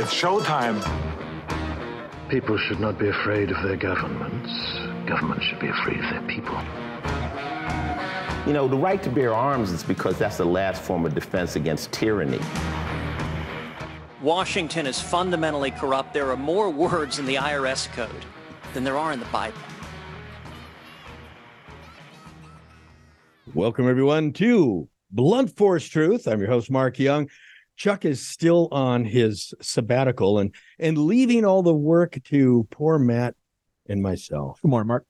It's showtime. People should not be afraid of their governments. Governments should be afraid of their people. You know, the right to bear arms is because that's the last form of defense against tyranny. Washington is fundamentally corrupt. There are more words in the IRS code than there are in the Bible. Welcome, everyone, to Blunt Force Truth. I'm your host, Mark Young. Chuck is still on his sabbatical and and leaving all the work to poor Matt and myself. Good morning, Mark.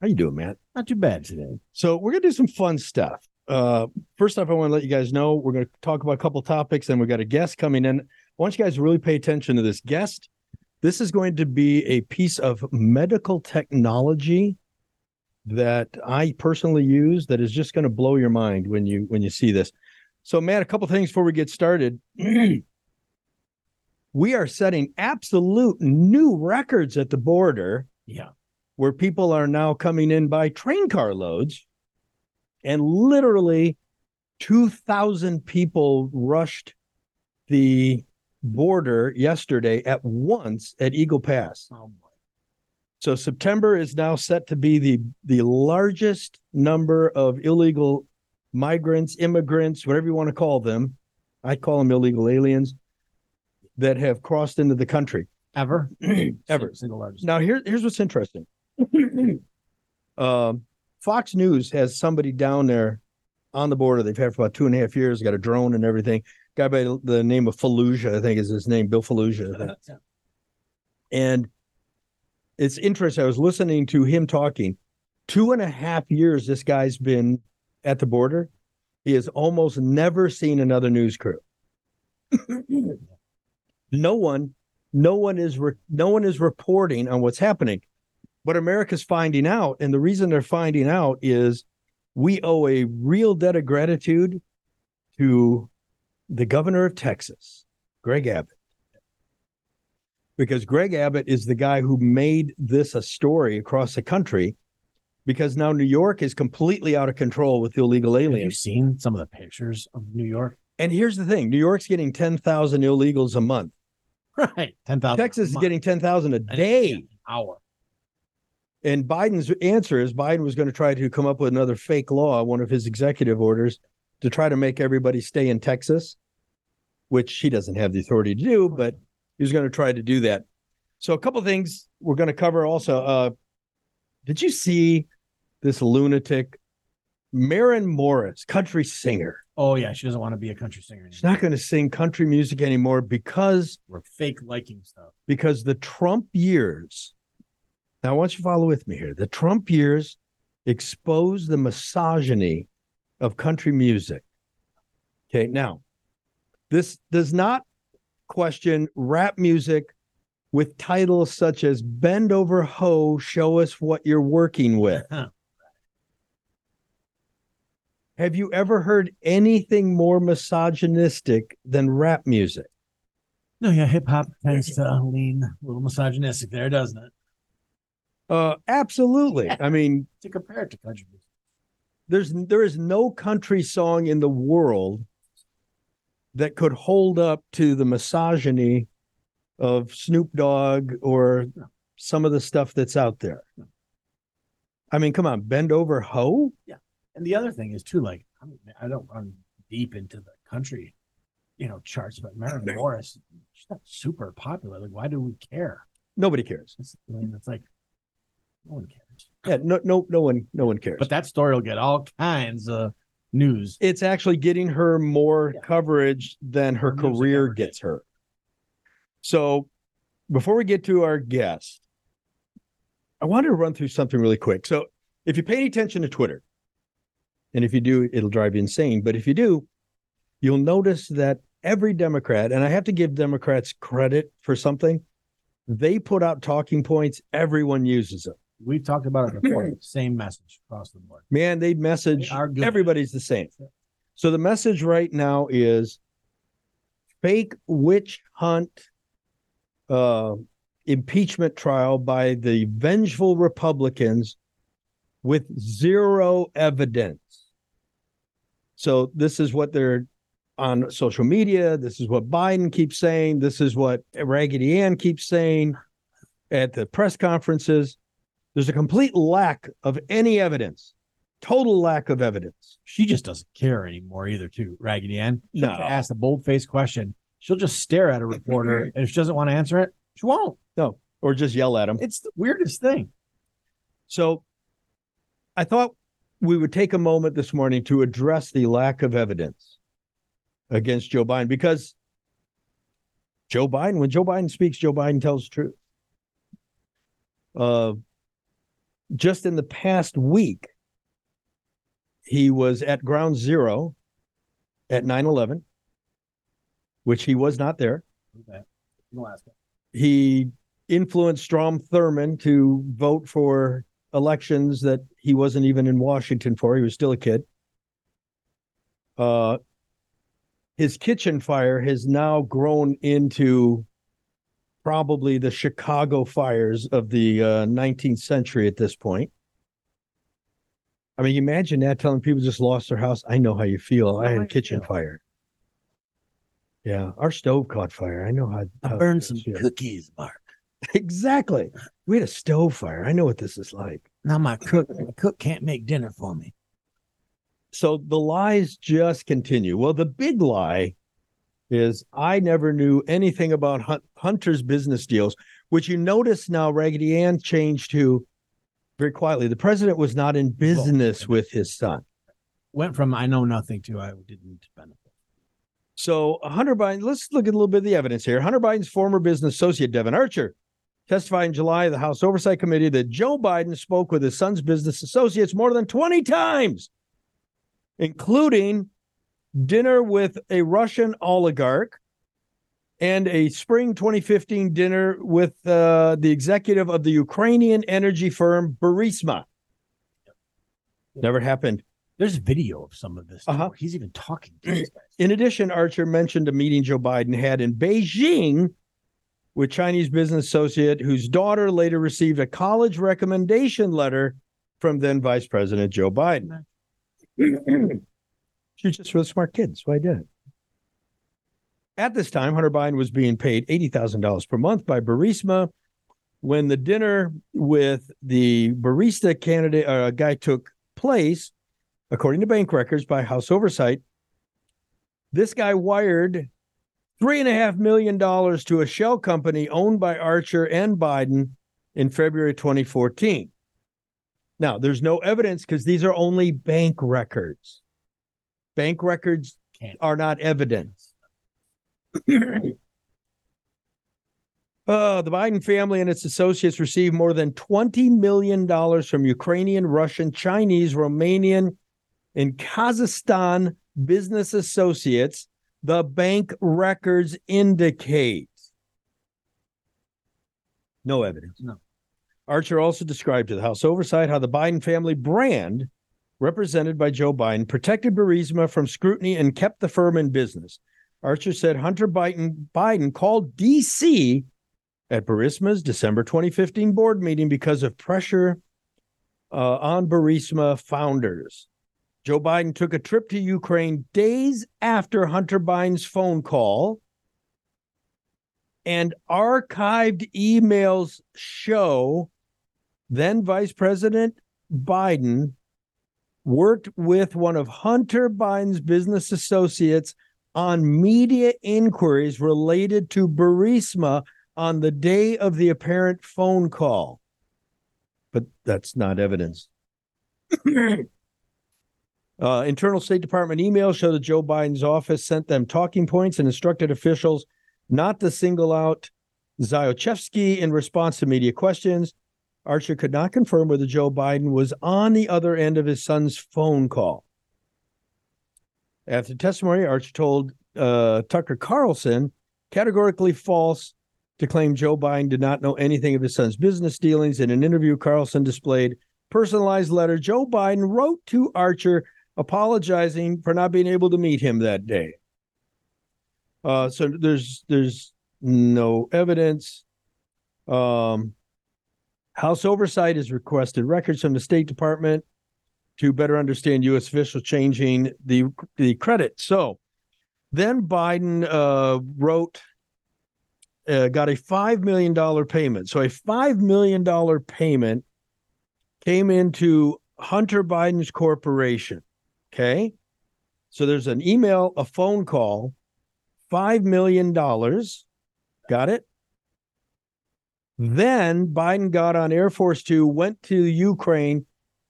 How you doing, Matt? Not too bad today. So we're gonna do some fun stuff. Uh, first off, I want to let you guys know we're gonna talk about a couple topics, and we've got a guest coming in. I want you guys to really pay attention to this guest. This is going to be a piece of medical technology that I personally use that is just going to blow your mind when you when you see this. So, Matt, a couple things before we get started. we are setting absolute new records at the border. Yeah. Where people are now coming in by train car loads. And literally 2,000 people rushed the border yesterday at once at Eagle Pass. Oh. So September is now set to be the the largest number of illegal migrants, immigrants, whatever you want to call them. I call them illegal aliens that have crossed into the country Ever? ever. Single largest. Now here, here's what's interesting. um, Fox News has somebody down there on the border. They've had for about two and a half years. Got a drone and everything. Guy by the name of Fallujah, I think is his name, Bill Fallujah. And it's interesting. I was listening to him talking. Two and a half years this guy's been at the border. He has almost never seen another news crew. no one, no one is re- no one is reporting on what's happening. What America's finding out, and the reason they're finding out is we owe a real debt of gratitude to the governor of Texas, Greg Abbott because Greg Abbott is the guy who made this a story across the country because now New York is completely out of control with illegal aliens. Have you seen some of the pictures of New York? And here's the thing New York's getting 10,000 illegals a month. Right. 10,000. Texas is getting 10,000 a day. Hour. And Biden's answer is Biden was going to try to come up with another fake law, one of his executive orders, to try to make everybody stay in Texas, which he doesn't have the authority to do, but he was going to try to do that. So a couple things we're going to cover also. Uh, did you see this lunatic, Maren Morris, country singer? Oh, yeah. She doesn't want to be a country singer She's not going to sing country music anymore because We're fake liking stuff. because the Trump years. Now, I want you to follow with me here. The Trump years exposed the misogyny of country music. Okay, now this does not question rap music with titles such as Bend Over Ho, Show Us What You're Working With. Have you ever heard anything more misogynistic than rap music? No, yeah. Hip hop tends to lean a little misogynistic there, doesn't it? Uh, absolutely. I mean, To compare it to country music. there's there is no country song in the world that could hold up to the misogyny of Snoop Dogg or some of the stuff that's out there. I mean, come on, bend over ho. And the other thing is, too, like, I, mean, I don't run deep into the country, you know, charts, but Maren Morris, she's not super popular. Like, why do we care? Nobody cares. It's, I mean, it's like, no one cares. Yeah, no, no, no one, no one cares. But that story will get all kinds of news. it's actually getting her more Yeah. coverage than her Her career gets her. So, before we get to our guest, I wanted to run through something really quick. So, if you pay any attention to Twitter, and if you do, it'll drive you insane. But if you do, you'll notice that every Democrat, and I have to give Democrats credit for something, they put out talking points, everyone uses them. We've talked about it before. Same message across the board. Man, they message They are good. everybody's the same. So the message right now is fake witch hunt uh impeachment trial by the vengeful Republicans with zero evidence. So this is what they're on social media. This is what Biden keeps saying. This is what Raggedy Ann keeps saying at the press conferences. There's a complete lack of any evidence, total lack of evidence. She just doesn't care anymore either, too. Raggedy Ann. She'll No. ask a bold faced question. She'll just stare at a reporter, and if she doesn't want to answer it, she won't. No, or just yell at him. It's the weirdest thing. So I thought we would take a moment this morning to address the lack of evidence against Joe Biden because Joe Biden, when Joe Biden speaks, Joe Biden tells the truth. Uh, just in the past week, he was at ground zero at 9 11, which he was not there Okay. He influenced Strom Thurmond to vote for elections that he wasn't even in Washington for. He was still a kid. Uh, his kitchen fire has now grown into probably the Chicago fires of the uh, 19th century at this point. I mean, imagine that telling people just lost their house. I know how you feel. I had a kitchen fire. Yeah, our stove caught fire. I know how. I burned some feels. cookies, Mark. Exactly. We had a stove fire. I know what this is like. Now my cook, my cook can't make dinner for me. So the lies just continue. Well, the big lie is I never knew anything about Hun- Hunter's business deals, which you notice now Raggedy Ann changed to very quietly. The president was not in business with his son. Went from I know nothing to I didn't benefit. So Hunter Biden, let's look at a little bit of the evidence here. Hunter Biden's former business associate, Devon Archer, testified in July of the House Oversight Committee that Joe Biden spoke with his son's business associates more than 20 times, including dinner with a Russian oligarch and a spring 2015 dinner with uh, the executive of the Ukrainian energy firm Burisma. Never happened. There's video of some of this. Uh-huh. He's even talking to these guys. In addition, Archer mentioned a meeting Joe Biden had in Beijing with Chinese business associate whose daughter later received a college recommendation letter from then Vice President Joe Biden. She's just really smart kid, so I did it. At this time, Hunter Biden was being paid $80,000 per month by Burisma. When the dinner with the barista candidate uh, guy took place, according to bank records by House Oversight, this guy wired three and a half million dollars to a shell company owned by Archer and Biden in February 2014. Now, there's no evidence because these are only bank records. Bank records are not evidence. Uh, the Biden family and its associates received more than $20 million from Ukrainian, Russian, Chinese, Romanian, and Kazakhstan business associates, the bank records indicate. No evidence. No. Archer also described to the House Oversight how the Biden family brand, represented by Joe Biden, protected Burisma from scrutiny and kept the firm in business. Archer said Hunter Biden, Biden called DC at Burisma's December 2015 board meeting because of pressure uh, on Burisma founders. Joe Biden took a trip to Ukraine days after Hunter Biden's phone call, and archived emails show then Vice President Biden worked with one of Hunter Biden's business associates on media inquiries related to Burisma on the day of the apparent phone call. But that's not evidence. Uh, internal State Department emails show that Joe Biden's office sent them talking points and instructed officials not to single out Zlochevsky in response to media questions. Archer could not confirm whether Joe Biden was on the other end of his son's phone call. After testimony, Archer told uh, Tucker Carlson categorically false to claim Joe Biden did not know anything of his son's business dealings. In an interview, Carlson displayed personalized letter Joe Biden wrote to Archer apologizing for not being able to meet him that day. Uh, so there's there's no evidence. Um, House oversight has requested records from the State Department to better understand U.S. officials changing the the credit. So Then Biden uh, wrote, uh, got a $5 million payment. So a $5 million payment came into Hunter Biden's corporation. Okay. So there's an email, a phone call, $5 million. Got it? Then Biden got on Air Force Two, went to Ukraine,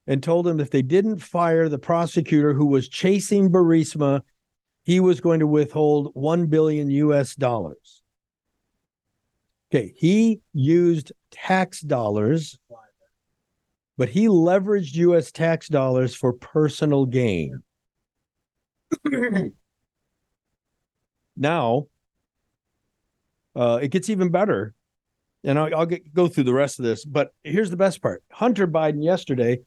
and told them if they didn't fire the prosecutor who was chasing Burisma, he was going to withhold 1 billion US dollars. Okay, he used tax dollars, but he leveraged US tax dollars for personal gain. now, uh, it gets even better. And I'll, I'll get, go through the rest of this. But here's the best part Hunter Biden yesterday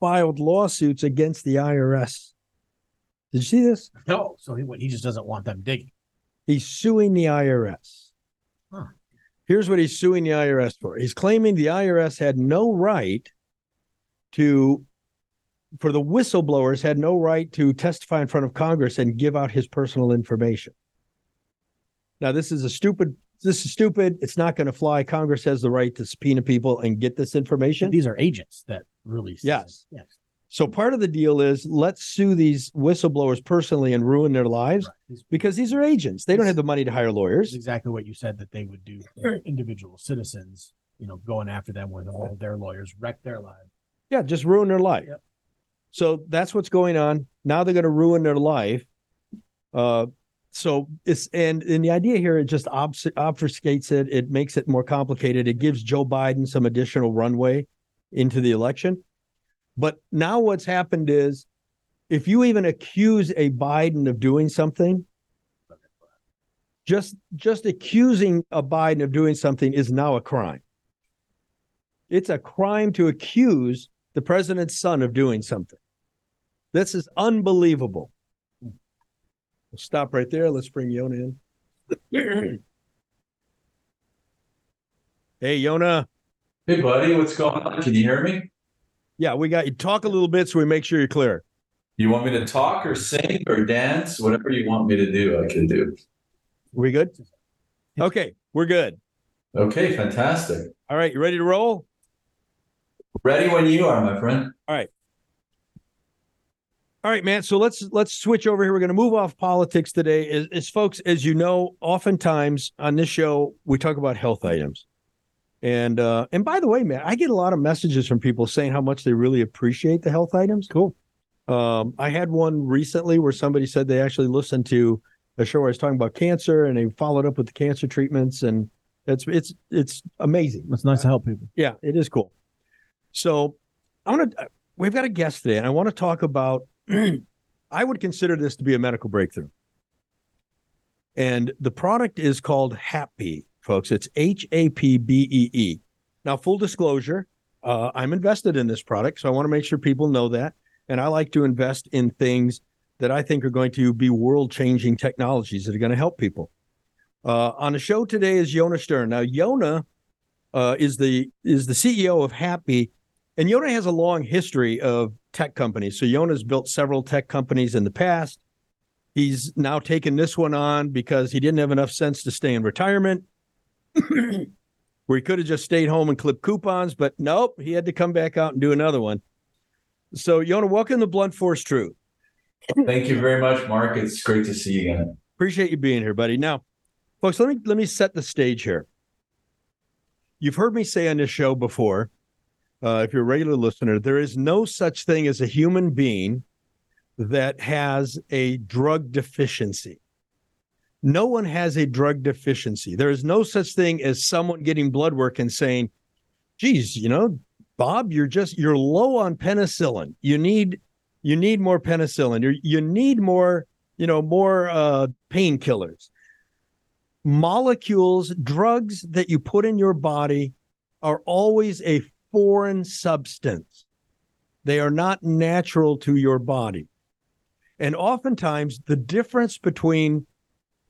filed lawsuits against the IRS. Did you see this? No, so he, he just doesn't want them digging. He's suing the IRS. Huh. Here's what he's suing the IRS for. He's claiming the IRS had no right to, for the whistleblowers, had no right to testify in front of Congress and give out his personal information. Now, this is a stupid. This is stupid. It's not going to fly. Congress has the right to subpoena people and get this information. These are agents that release. Yes. Yes. So part of the deal is let's sue these whistleblowers personally and ruin their lives Right. Because these are agents. They don't have the money to hire lawyers. exactly what you said that they would do for individual citizens, you know, going after them with all their lawyers, wreck their lives. Yeah, just ruin their life. Yep. So that's what's going on. Now they're going to ruin their life. Uh, so it's and and the idea here it just obs- obfuscates it. It makes it more complicated. It gives Joe Biden some additional runway into the election. But now what's happened is, if you even accuse a Biden of doing something, just just accusing a Biden of doing something is now a crime. It's a crime to accuse the president's son of doing something. This is unbelievable. We'll stop right there. Let's bring Yona in. hey, Yona. Hey, buddy, what's going on? Can you hear me? Yeah, we got you. Talk a little bit so we make sure you're clear. You want me to talk or sing or dance? Whatever you want me to do, I can do. we good? Okay, we're good. Okay, fantastic. All right, you ready to roll? Ready when you are, my friend. All right. All right, man. So let's let's switch over here. We're going to move off politics today. As, as folks, as you know, oftentimes on this show we talk about health items, and uh, and by the way, man, I get a lot of messages from people saying how much they really appreciate the health items. Cool. Um, I had one recently where somebody said they actually listened to a show where I was talking about cancer, and they followed up with the cancer treatments, and it's it's it's amazing. It's nice to help people. Yeah, it is cool. So I want to. We've got a guest today, and I want to talk about. I would consider this to be a medical breakthrough, and the product is called Hapbee, folks. It's H A P B E E. Now, full disclosure, uh, I'm invested in this product, so I want to make sure people know that, and I like to invest in things that I think are going to be world-changing technologies that are going to help people. Uh, on the show today is Yona Shtern. Now, Yona uh, is the is the CEO of Hapbee, and Yona has a long history of tech companies. So Yona's built several tech companies in the past. He's now taken this one on because he didn't have enough sense to stay in retirement, where he could have just stayed home and clipped coupons, but nope, he had to come back out and do another one. So Yona, welcome to Blunt Force Truth. Thank you very much, Mark. It's great to see you again. Appreciate you being here, buddy. Now, folks, let me let me set the stage here. You've heard me say on this show before, uh, if you're a regular listener, there is no such thing as a human being that has a drug deficiency. No one has a drug deficiency. There is no such thing as someone getting blood work and saying, geez, you know, Bob, you're just you're low on penicillin. You need you need more penicillin. You you need more, you know, more uh painkillers. Molecules, drugs that you put in your body are always a foreign substance. They are not natural to your body. And oftentimes, the difference between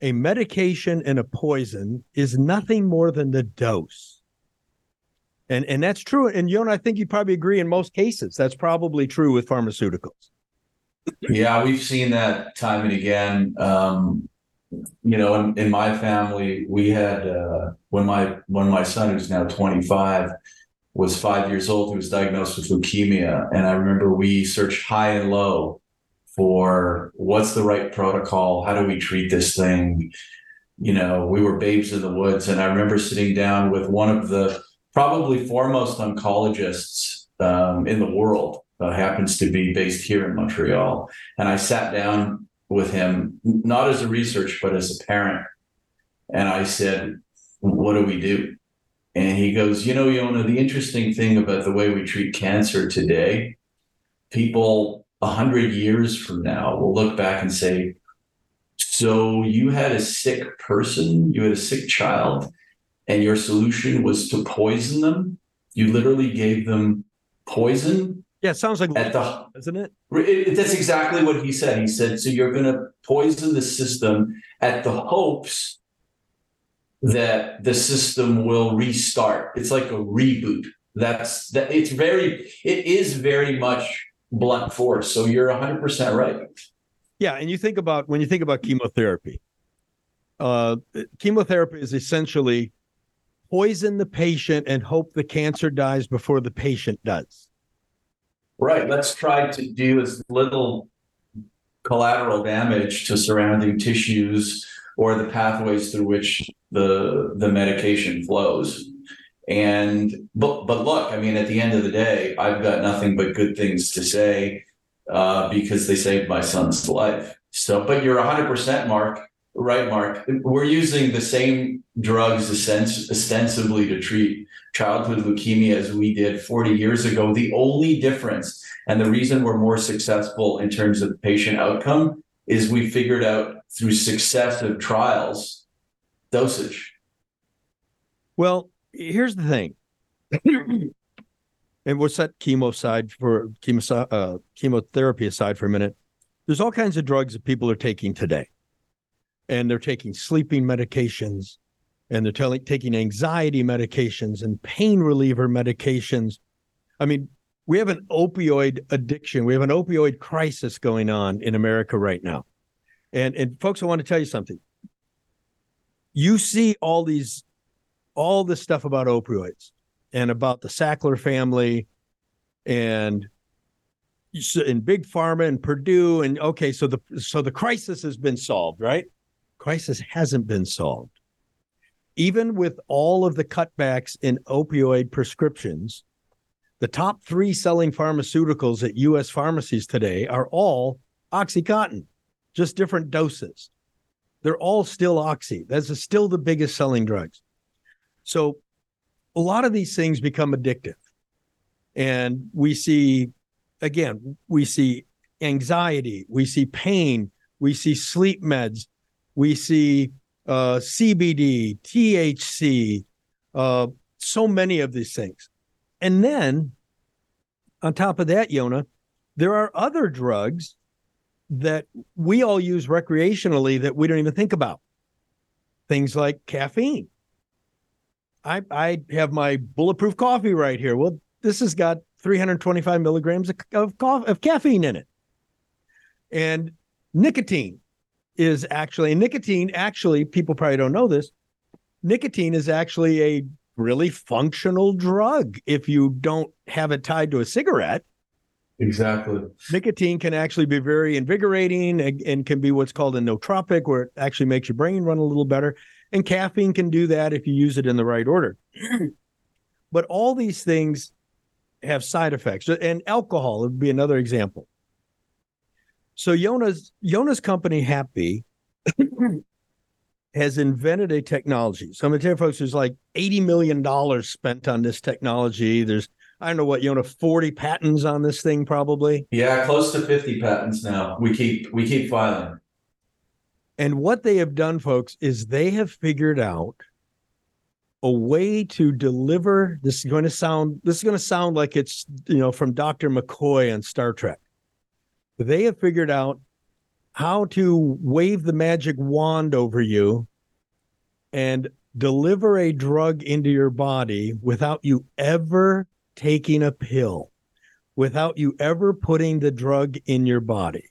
a medication and a poison is nothing more than the dose. And, and that's true. And, know, I think you probably agree in most cases. That's probably true with pharmaceuticals. Yeah, we've seen that time and again. Um, you know, in, in my family, we had uh, when my when my son, who's now 25, was five years old, he was diagnosed with leukemia, and I remember we searched high and low for what's the right protocol, how do we treat this thing. You know, we were babes in the woods, and I remember sitting down with one of the probably foremost oncologists um, in the world. Uh, happens to be based here in Montreal, and I sat down with him, not as a research, but as a parent. And I said, What do we do? And he goes, You know, Yona, the interesting thing about the way we treat cancer today, people a hundred years from now will look back and say, So you had a sick person, you had a sick child, and your solution was to poison them? You literally gave them poison Yeah, it sounds like, at the isn't it- it- that's exactly what he said. He said, so you're going to poison the system at the hopes that the system will restart. It's like a reboot. That's that. It's very. It is very much blunt force. So you're 100 percent right. Yeah, and you think about when you think about chemotherapy. Uh, chemotherapy is essentially poison the patient and hope the cancer dies before the patient does. Right. Let's try to do as little collateral damage to surrounding tissues or the pathways through which the the medication flows. And but but look, I mean, at the end of the day, I've got nothing but good things to say uh, because they saved my son's life. So, but you're 100 percent, Mark. Right, Mark. We're using the same drugs ostensibly to treat childhood leukemia as we did 40 years ago. The only difference and the reason we're more successful in terms of patient outcome is we figured out through successive trials dosage. Well, here's the thing. and we'll set chemo aside for chemo, uh, chemotherapy aside for a minute. There's all kinds of drugs that people are taking today. And they're taking sleeping medications and they're telling, taking anxiety medications and pain reliever medications. I mean, we have an opioid addiction. We have an opioid crisis going on in America right now. And and folks, I want to tell you something. You see all these all this stuff about opioids and about the Sackler family and in big pharma and Purdue and okay so the so the crisis has been solved right crisis hasn't been solved even with all of the cutbacks in opioid prescriptions the top 3 selling pharmaceuticals at US pharmacies today are all oxycontin just different doses they're all still oxy that's still the biggest selling drugs so a lot of these things become addictive. And we see, again, we see anxiety, we see pain, we see sleep meds, we see uh, CBD, THC, uh, so many of these things. And then on top of that, Yona, there are other drugs that we all use recreationally that we don't even think about. Things like caffeine. I I have my bulletproof coffee right here. Well, this has got 325 milligrams of of, of caffeine in it, and nicotine is actually nicotine. Actually, people probably don't know this. Nicotine is actually a really functional drug if you don't have it tied to a cigarette. Exactly. Nicotine can actually be very invigorating and, and can be what's called a nootropic, where it actually makes your brain run a little better. And caffeine can do that if you use it in the right order. but all these things have side effects. And alcohol would be another example. So Yona's Yona's company Hapbee has invented a technology. So I'm gonna tell you folks, there's like $80 million spent on this technology. There's I don't know what, you know, 40 patents on this thing probably. Yeah, close to 50 patents now. We keep we keep filing. And what they have done, folks, is they have figured out a way to deliver. This is going to sound. This is going to sound like it's you know from Doctor McCoy on Star Trek. They have figured out how to wave the magic wand over you and deliver a drug into your body without you ever taking a pill, without you ever putting the drug in your body.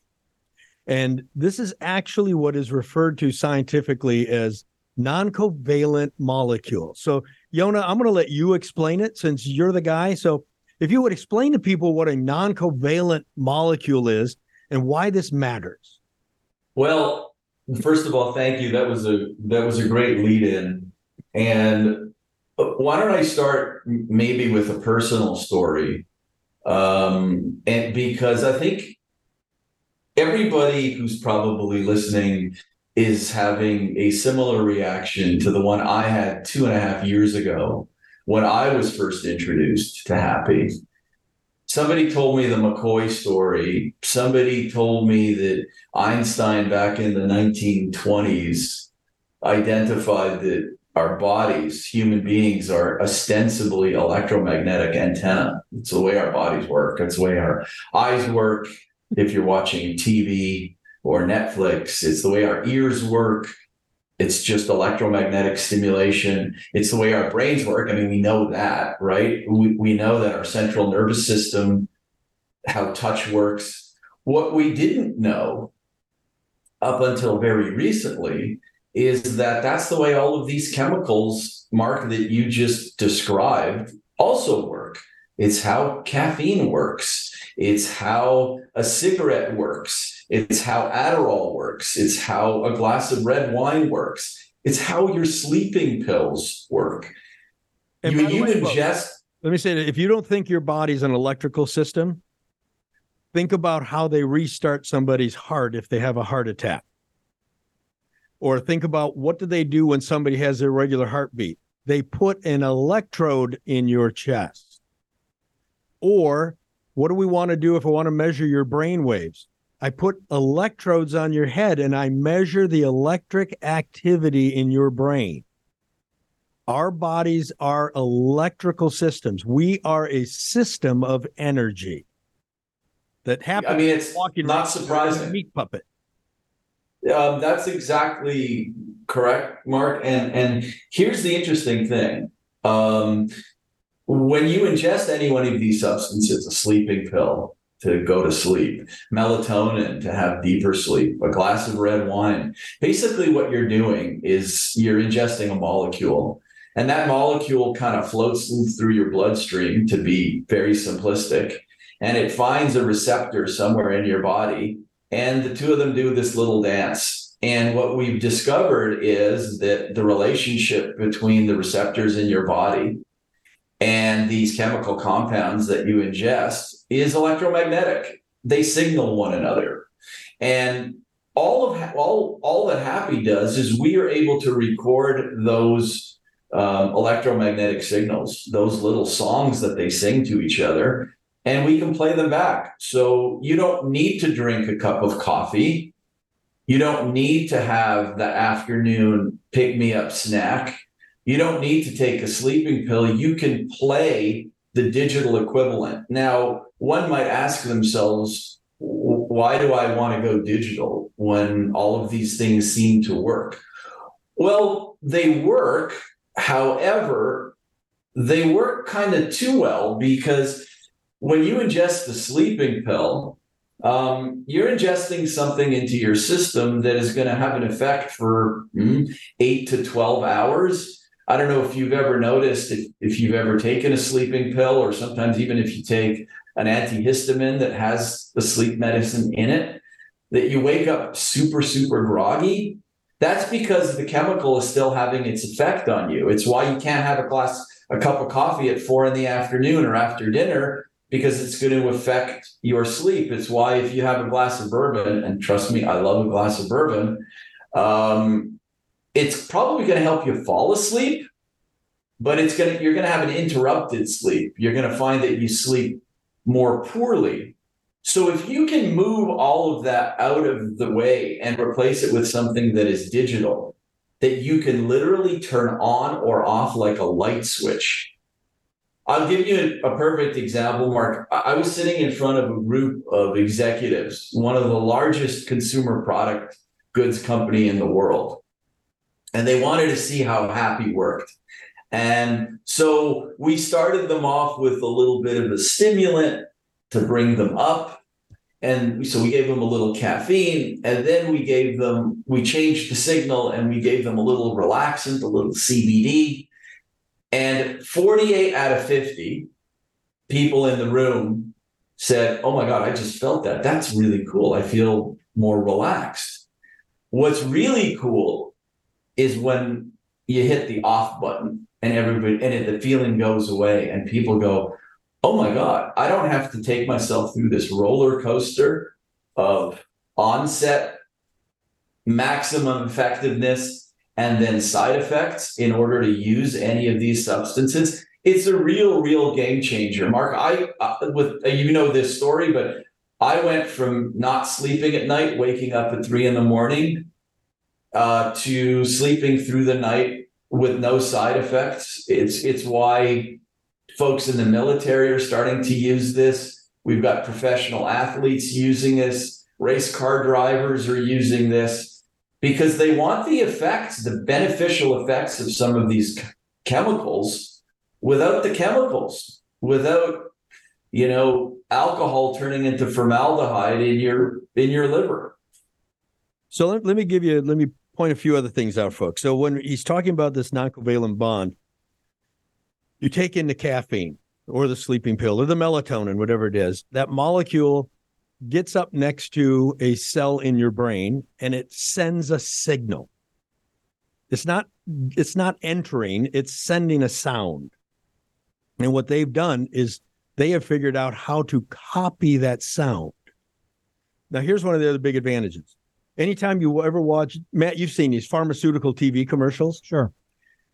And this is actually what is referred to scientifically as non-covalent molecule. So, Yona, I'm going to let you explain it since you're the guy. So, if you would explain to people what a non-covalent molecule is and why this matters. Well, first of all, thank you. That was a that was a great lead in. And uh, why don't I start maybe with a personal story? Um, and because I think everybody who's probably listening is having a similar reaction to the one I had two and a half years ago when I was first introduced to Hapbee. Somebody told me the McCoy story. Somebody told me that Einstein back in the 1920s identified that our bodies, human beings, are ostensibly electromagnetic antenna. It's the way our bodies work. It's the way our eyes work. If you're watching TV or Netflix, it's the way our ears work. It's just electromagnetic stimulation. It's the way our brains work. I mean, we know that, right? We, we know that our central nervous system, how touch works. What we didn't know up until very recently is that that's the way all of these chemicals, Mark, that you just described also work. It's how caffeine works. It's how a cigarette works. It's how Adderall works. It's how a glass of red wine works. It's how your sleeping pills work. And you you way, ingest. Let me say that if you don't think your body's an electrical system, think about how they restart somebody's heart if they have a heart attack. Or think about what do they do when somebody has irregular heartbeat? They put an electrode in your chest. Or what do we want to do if I want to measure your brain waves? I put electrodes on your head and I measure the electric activity in your brain. Our bodies are electrical systems. We are a system of energy that happens. I mean, it's walking not around like a surprising. meat puppet. Um, that's exactly correct, Mark. And and here's the interesting thing: um, when you ingest any one of these substances, a sleeping pill to go to sleep, melatonin to have deeper sleep, a glass of red wine, basically what you're doing is you're ingesting a molecule. And that molecule kind of floats through your bloodstream to be very simplistic. And it finds a receptor somewhere in your body and the two of them do this little dance. And what we've discovered is that the relationship between the receptors in your body and these chemical compounds that you ingest is electromagnetic. They signal one another. And all of all all that Hapbee does is we are able to record those um, electromagnetic signals those little songs that they sing to each other and we can play them back so you don't need to drink a cup of coffee you don't need to have the afternoon pick me up snack you don't need to take a sleeping pill you can play the digital equivalent now one might ask themselves why do I want to go digital when all of these things seem to work? Well, they work. However, they work kind of too well because when you ingest the sleeping pill, um, you're ingesting something into your system that is going to have an effect for mm, eight to 12 hours. I don't know if you've ever noticed if, if you've ever taken a sleeping pill, or sometimes even if you take an antihistamine that has the sleep medicine in it, that you wake up super, super groggy. That's because the chemical is still having its effect on you. It's why you can't have a glass, a cup of coffee at four in the afternoon or after dinner because it's going to affect your sleep. It's why if you have a glass of bourbon, and trust me, I love a glass of bourbon, um, it's probably going to help you fall asleep, but it's going to you're going to have an interrupted sleep. You're going to find that you sleep more poorly. So if you can move all of that out of the way and replace it with something that is digital, that you can literally turn on or off like a light switch. I'll give you a, perfect example, Mark. I was sitting in front of a group of executives, one of the largest consumer product goods company in the world. And they wanted to see how Hapbee worked. And so we started them off with a little bit of a stimulant to bring them up. and so we gave them a little caffeine, and then we gave them we changed the signal and we gave them a little relaxant, a little CBD, and 48 out of 50 people in the room said, "Oh my god, I just felt that. That's really cool. I feel more relaxed." What's really cool is when you hit the off button and everybody and it, the feeling goes away and people go, "Oh my god, I don't have to take myself through this roller coaster of onset, maximum effectiveness, and then side effects in order to use any of these substances." It's a real, real game changer, Mark. I uh, with uh, you know this story, but I went from not sleeping at night, waking up at three in the morning, uh, to sleeping through the night with no side effects. It's it's why folks in the military are starting to use this. We've got professional athletes using this. Race car drivers are using this because they want the effects, the beneficial effects of some of these chemicals without the chemicals, without you know alcohol turning into formaldehyde in your in your liver. So let, let me give you let me point a few other things out, folks. So when he's talking about this non-covalent bond, you take in the caffeine or the sleeping pill or the melatonin, whatever it is, that molecule gets up next to a cell in your brain and it sends a signal. It's not it's not entering, it's sending a sound. And what they've done is they have figured out how to copy that sound. Now here's one of the other big advantages. Anytime you ever watch Matt, you've seen these pharmaceutical TV commercials. Sure.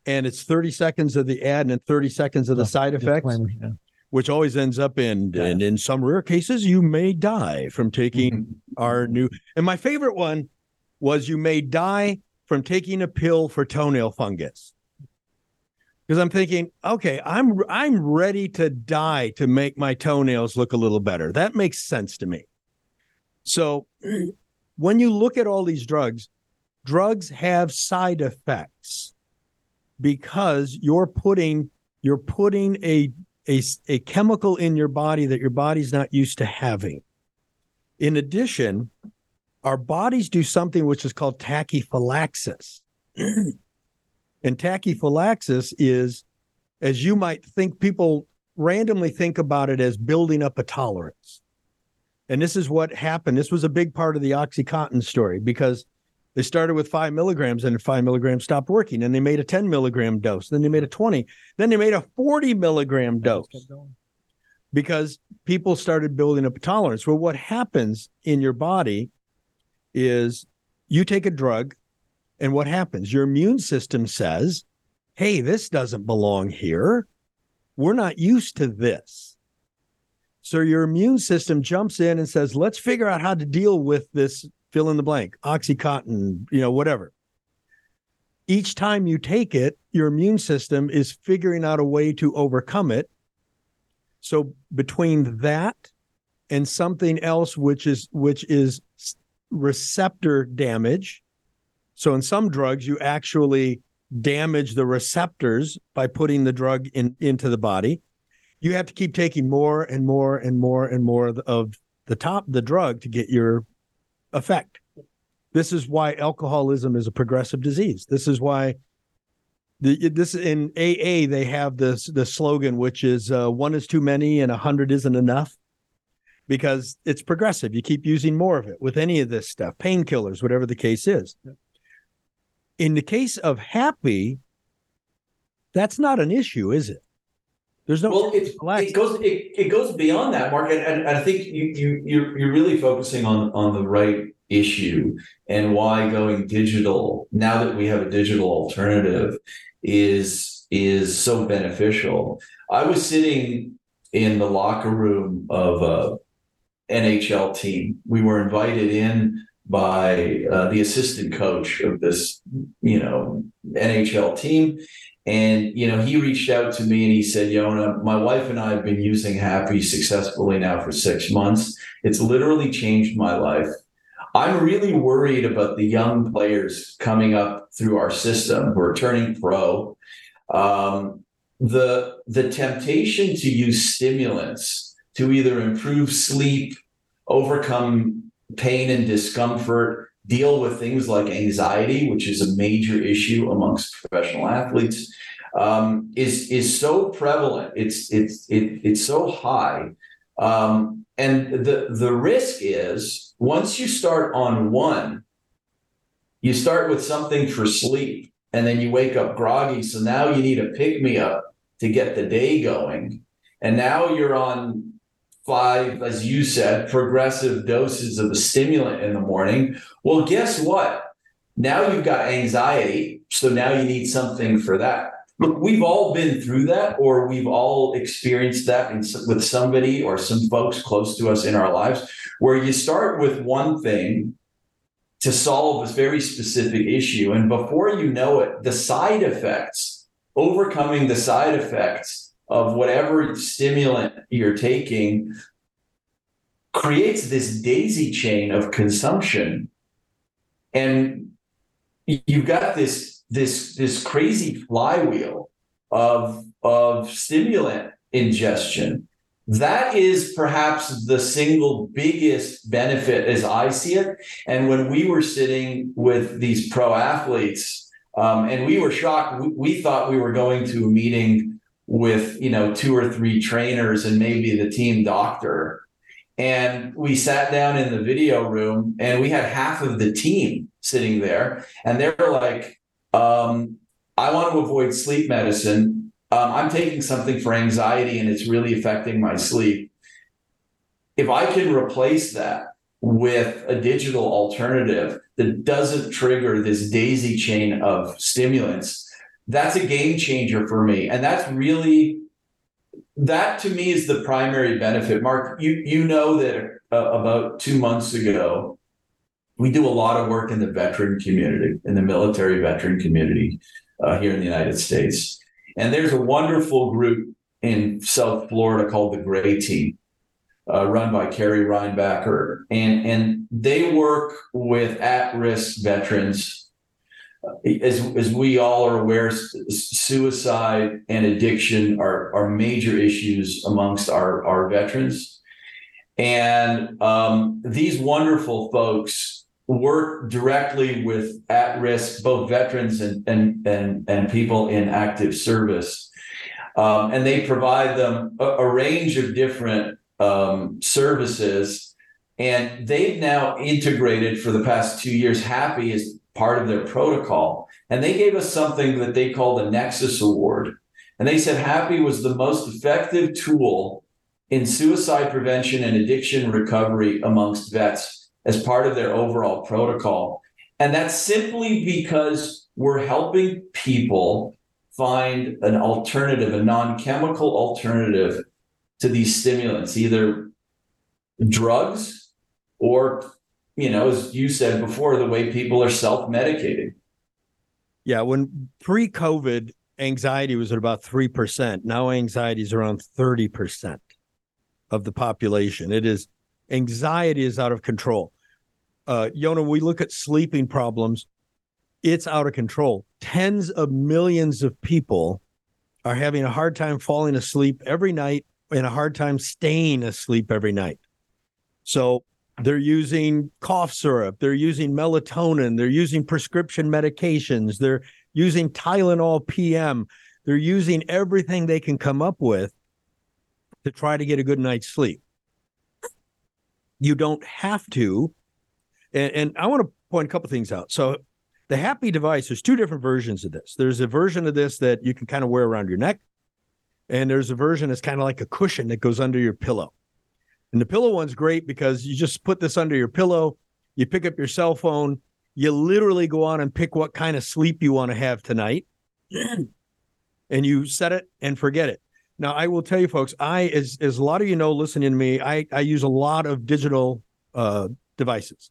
And it's 30 seconds of the ad and then 30 seconds of the oh, side effects yeah. which always ends up in Yeah. and in some rare cases you may die from taking mm-hmm. our new and my favorite one was you may die from taking a pill for toenail fungus because i'm thinking okay i'm i'm ready to die to make my toenails look a little better that makes sense to me so when you look at all these drugs drugs have side effects because you're putting you're putting a a, a chemical in your body that your body's not used to having. In addition, our bodies do something which is called tachyphylaxis. and tachyphylaxis is, as you might think, people randomly think about it as building up a tolerance. And this is what happened. This was a big part of the Oxycontin story because they started with five milligrams and five milligrams stopped working. And they made a 10 milligram dose. Then they made a 20. Then they made a 40 milligram dose because people started building up a tolerance. Well, what happens in your body is you take a drug, and what happens? Your immune system says, Hey, this doesn't belong here. We're not used to this. So your immune system jumps in and says, Let's figure out how to deal with this fill in the blank, Oxycontin, you know, whatever. Each time you take it, your immune system is figuring out a way to overcome it so between that and something else which is which is receptor damage. So in some drugs you actually damage the receptors by putting the drug in into the body. You have to keep taking more and more and more and more of the- top the drug to get your effect. This is why alcoholism is a progressive disease. This is why the, this in AA they have this the slogan which is uh, one is too many and a hundred isn't enough because it's progressive. You keep using more of it with any of this stuff, painkillers, whatever the case is. In the case of Hapbee, that's not an issue, is it? There's no Well, it, it goes it, it goes beyond that, Mark, and, and I think you you you're you're really focusing on on the right issue and why going digital now that we have a digital alternative is is so beneficial. I was sitting in the locker room of a NHL team. We were invited in by uh, the assistant coach of this, you know, NHL team. And, you know, he reached out to me and he said, Yona, my wife and I have been using Hapbee successfully now for six months. It's literally changed my life. I'm really worried about the young players coming up through our system who are turning pro. Um, the the temptation to use stimulants to either improve sleep overcome pain and discomfort, deal with things like anxiety, which is a major issue amongst professional athletes, um, is is so prevalent. It's it's it, it's so high, um, and the the risk is once you start on one, you start with something for sleep, and then you wake up groggy. So now you need a pick me up to get the day going, and now you're on five, as you said, progressive doses of a stimulant in the morning. Well, guess what? Now you've got anxiety. So now you need something for that. Look, we've all been through that, or we've all experienced that in, with somebody or some folks close to us in our lives, where you start with one thing to solve a very specific issue. And before you know it, the side effects, overcoming the side effects of whatever stimulant you're taking creates this daisy chain of consumption. And you've got this this this crazy flywheel of of stimulant ingestion. That is perhaps the single biggest benefit as i see it. And when we were sitting with these pro athletes um, and we were shocked we, we thought we were going to a meeting with you know two or three trainers and maybe the team doctor. And we sat down in the video room and we had half of the team sitting there. And they were like um, i want to avoid sleep medicine. Um, i'm taking something for anxiety and it's really affecting my sleep. If i can replace that with a digital alternative that doesn't trigger this daisy chain of stimulants that's a game changer for me. And that's really that to me is the primary benefit. Mark you you know that uh, about two months ago we do a lot of work in the veteran community in the military veteran community uh, here in the united states. And there's a wonderful group in south florida called the gray team uh, run by Carrie Reinbacher, and and they work with at-risk veterans as as we all are aware, suicide and addiction are are major issues amongst our our veterans, and um, these wonderful folks work directly with at risk both veterans and and and, and people in active service, um, and they provide them a, a range of different um, services. And they've now integrated for the past two years. Hapbee is part of their protocol. And they gave us something that they call the Nexus Award. And they said Hapbee was the most effective tool in suicide prevention and addiction recovery amongst vets as part of their overall protocol. And that's simply because we're helping people find an alternative, a non chemical alternative to these stimulants, either drugs or you know, as you said before, the way people are self medicating. Yeah. When pre COVID, anxiety was at about 3%. Now anxiety is around 30% of the population. It is anxiety is out of control. Uh, Yona, we look at sleeping problems, it's out of control. Tens of millions of people are having a hard time falling asleep every night and a hard time staying asleep every night. So they're using cough syrup, they're using melatonin, they're using prescription medications, they're using Tylenol PM, they're using everything they can come up with to try to get a good night's sleep. You don't have to. And, and I want to point a couple things out. So, the Hapbee device, there's two different versions of this. There's a version of this that you can kind of wear around your neck, and there's a version that's kind of like a cushion that goes under your pillow. And the pillow one's great because you just put this under your pillow, you pick up your cell phone, you literally go on and pick what kind of sleep you want to have tonight, and you set it and forget it. Now, I will tell you, folks, I as as a lot of you know, listening to me, I I use a lot of digital uh, devices,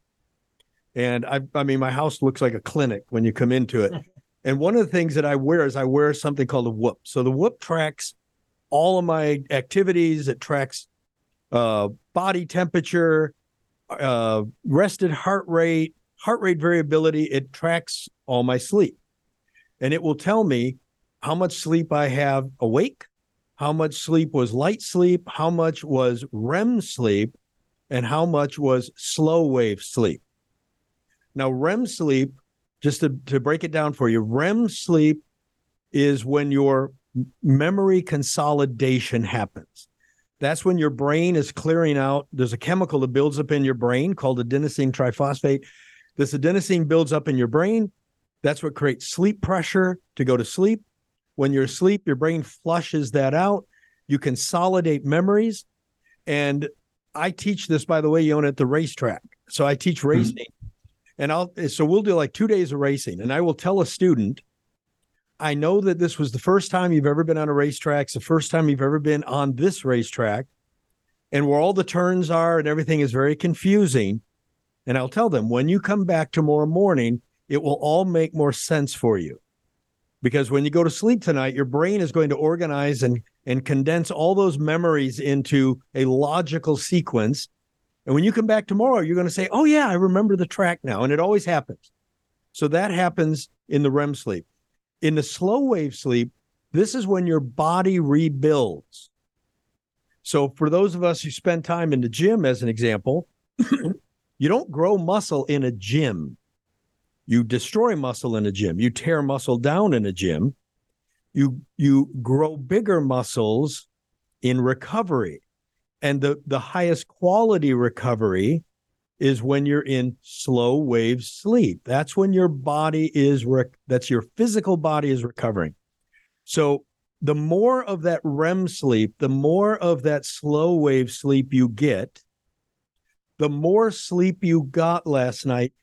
and I I mean, my house looks like a clinic when you come into it. and one of the things that I wear is I wear something called a Whoop. So the Whoop tracks all of my activities. It tracks uh, body temperature, uh, rested heart rate, heart rate variability. It tracks all my sleep. And it will tell me how much sleep I have awake, how much sleep was light sleep, how much was REM sleep. and how much was slow wave sleep. Now, REM sleep, just to, to break it down for you, REM sleep is when your memory consolidation happens. That's when your brain is clearing out. There's a chemical that builds up in your brain called adenosine triphosphate. This adenosine builds up in your brain. That's what creates sleep pressure to go to sleep. When you're asleep, your brain flushes that out. You consolidate memories. And I teach this, by the way, Yona, at the racetrack. So I teach mm-hmm. racing. And I'll so we'll do like two days of racing. And I will tell a student, I know that this was the first time you've ever been on a racetrack. It's the first time you've ever been on this racetrack. And where all the turns are and everything is very confusing. And I'll tell them when you come back tomorrow morning, it will all make more sense for you. Because when you go to sleep tonight, your brain is going to organize and, and condense all those memories into a logical sequence. And when you come back tomorrow, you're going to say, Oh, yeah, I remember the track now. And it always happens. So that happens in the REM sleep. In the slow wave sleep, this is when your body rebuilds. So for those of us who spend time in the gym, as an example, you don't grow muscle in a gym. You destroy muscle in a gym. You tear muscle down in a gym. You you grow bigger muscles in recovery. And the, the highest quality recovery is when you're in slow wave sleep. That's when your body is that's your physical body is recovering. So the more of that REM sleep, the more of that slow wave sleep you get, the more sleep you got last night,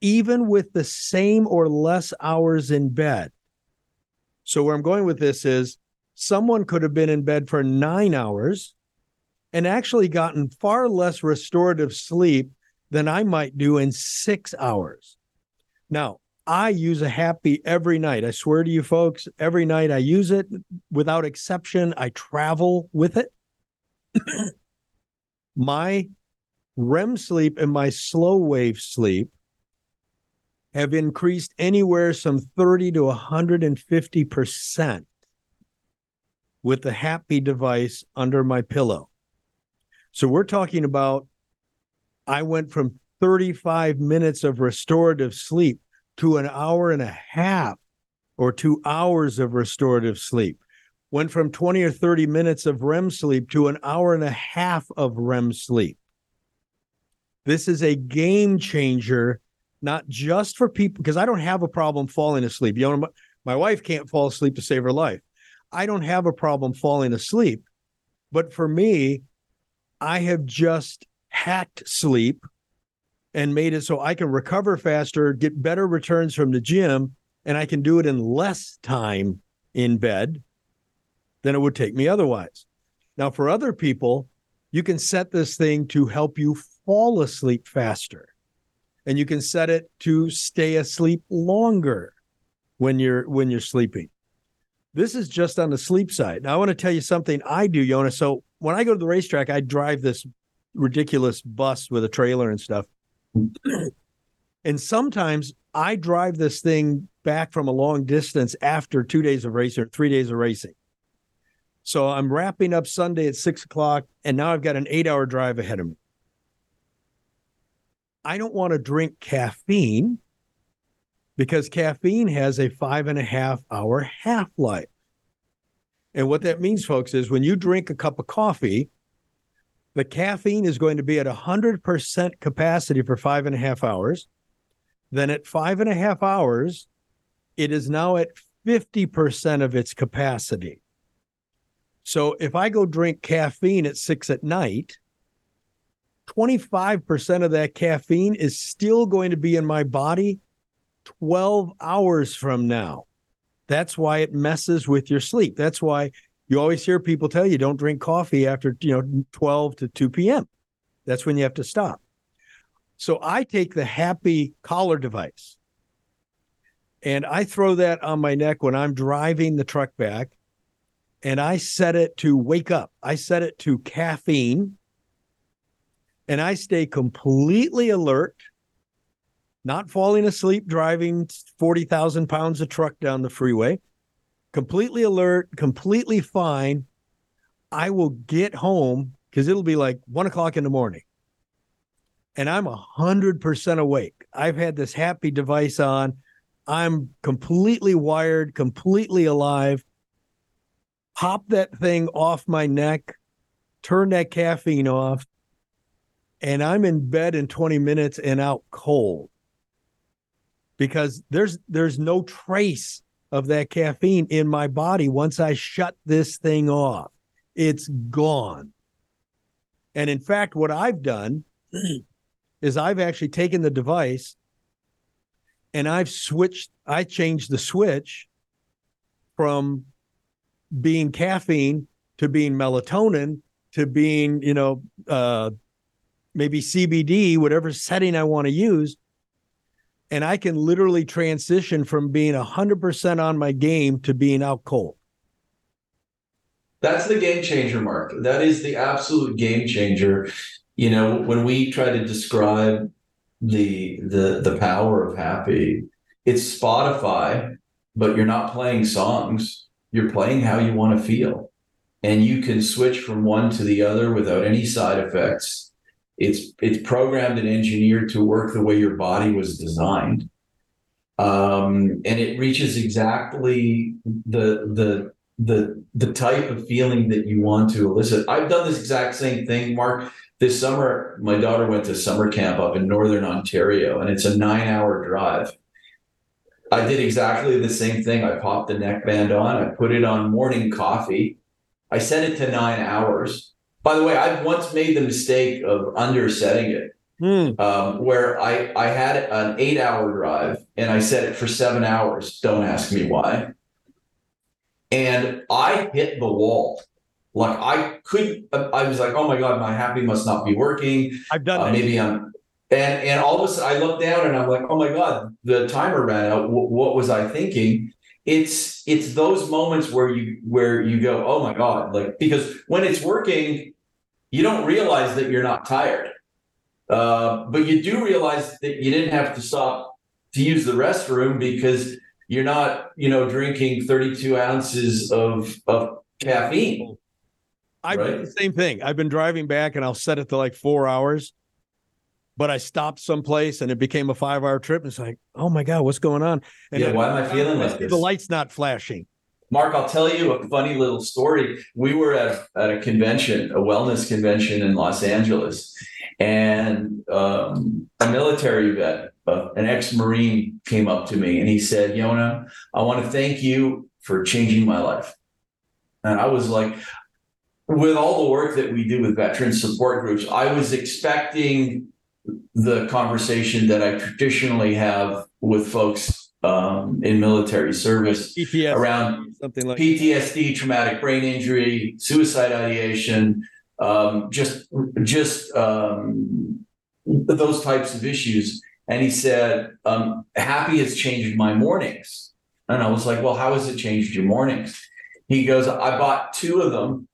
even with the same or less hours in bed. So, where I'm going with this is someone could have been in bed for nine hours and actually gotten far less restorative sleep than I might do in six hours. Now, I use a Hapbee every night. I swear to you folks, every night I use it without exception. I travel with it. my REM sleep and my slow wave sleep have increased anywhere some 30 to 150% with the Hapbee device under my pillow. So we're talking about I went from 35 minutes of restorative sleep to an hour and a half or two hours of restorative sleep. Went from 20 or 30 minutes of REM sleep to an hour and a half of REM sleep. This is a game changer, not just for people, because I don't have a problem falling asleep. You know, my, my wife can't fall asleep to save her life. I don't have a problem falling asleep. But for me, I have just hacked sleep and made it so I can recover faster, get better returns from the gym, and I can do it in less time in bed than it would take me otherwise. Now, for other people, you can set this thing to help you fall asleep faster. And you can set it to stay asleep longer when you're when you're sleeping. This is just on the sleep side. Now I want to tell you something I do, Yona. So when I go to the racetrack, I drive this ridiculous bus with a trailer and stuff. and sometimes I drive this thing back from a long distance after two days of racing or three days of racing. So I'm wrapping up Sunday at six o'clock, and now I've got an eight hour drive ahead of me. I don't want to drink caffeine because caffeine has a five and a half hour half life. And what that means, folks, is when you drink a cup of coffee, the caffeine is going to be at 100% capacity for five and a half hours. Then at five and a half hours, it is now at 50% of its capacity. So if I go drink caffeine at six at night, 25% of that caffeine is still going to be in my body 12 hours from now. That's why it messes with your sleep. That's why you always hear people tell you don't drink coffee after, you know, 12 to 2 p.m. That's when you have to stop. So I take the Hapbee collar device and I throw that on my neck when I'm driving the truck back and I set it to wake up. I set it to caffeine and I stay completely alert, not falling asleep driving 40,000 pounds of truck down the freeway, completely alert, completely fine. I will get home because it'll be like one o'clock in the morning. and I'm a hundred percent awake. I've had this Hapbee device on. I'm completely wired, completely alive. Pop that thing off my neck, turn that caffeine off, and I'm in bed in 20 minutes and out cold. Because there's there's no trace of that caffeine in my body once I shut this thing off. It's gone. And in fact, what I've done is I've actually taken the device and I've switched, I changed the switch from being caffeine to being melatonin to being, you know, uh, maybe CBD, whatever setting I want to use. And I can literally transition from being 100% on my game to being out cold. That's the game changer, Mark. That is the absolute game changer. You know, when we try to describe the the the power of Hapbee, it's Spotify, but you're not playing songs. You're playing how you want to feel. And you can switch from one to the other without any side effects. It's it's programmed and engineered to work the way your body was designed. Um, and it reaches exactly the the the the type of feeling that you want to elicit. I've done this exact same thing, Mark. This summer, my daughter went to summer camp up in northern Ontario, and it's a nine-hour drive. I did exactly the same thing. I popped the neckband on, I put it on morning coffee. I set it to nine hours. By the way, I've once made the mistake of undersetting it, Hmm. um, where I I had an eight-hour drive and I set it for seven hours. Don't ask me why and I hit the wall. Like I could, I was like, oh my god, my Hapbee must not be working. I've done Uh, maybe I'm, and and all of a sudden I look down and I'm like, oh my god, the timer ran out. W- what was I thinking? It's it's those moments where you where you go, oh my god, like because when it's working, you don't realize that you're not tired, uh, but you do realize that you didn't have to stop to use the restroom because you're not, you know, drinking 32 ounces of of caffeine. I do right? the same thing. I've been driving back and I'll set it to like four hours, but I stopped someplace and it became a five hour trip. And it's like, oh my God, what's going on? And Yeah, why am I feeling like The light's not flashing. Mark, I'll tell you a funny little story. We were at, at a convention, a wellness convention in Los Angeles, and um, a military vet, uh, an ex Marine, came up to me and he said, Yona, I want to thank you for changing my life. And I was like, with all the work that we do with veteran support groups, I was expecting the conversation that I traditionally have with folks um, in military service EPS, around something like PTSD, traumatic brain injury, suicide ideation, um, just just um, those types of issues. And he said, um, "Hapbee has changed my mornings." And I was like, "Well, how has it changed your mornings?" He goes, "I bought two of them.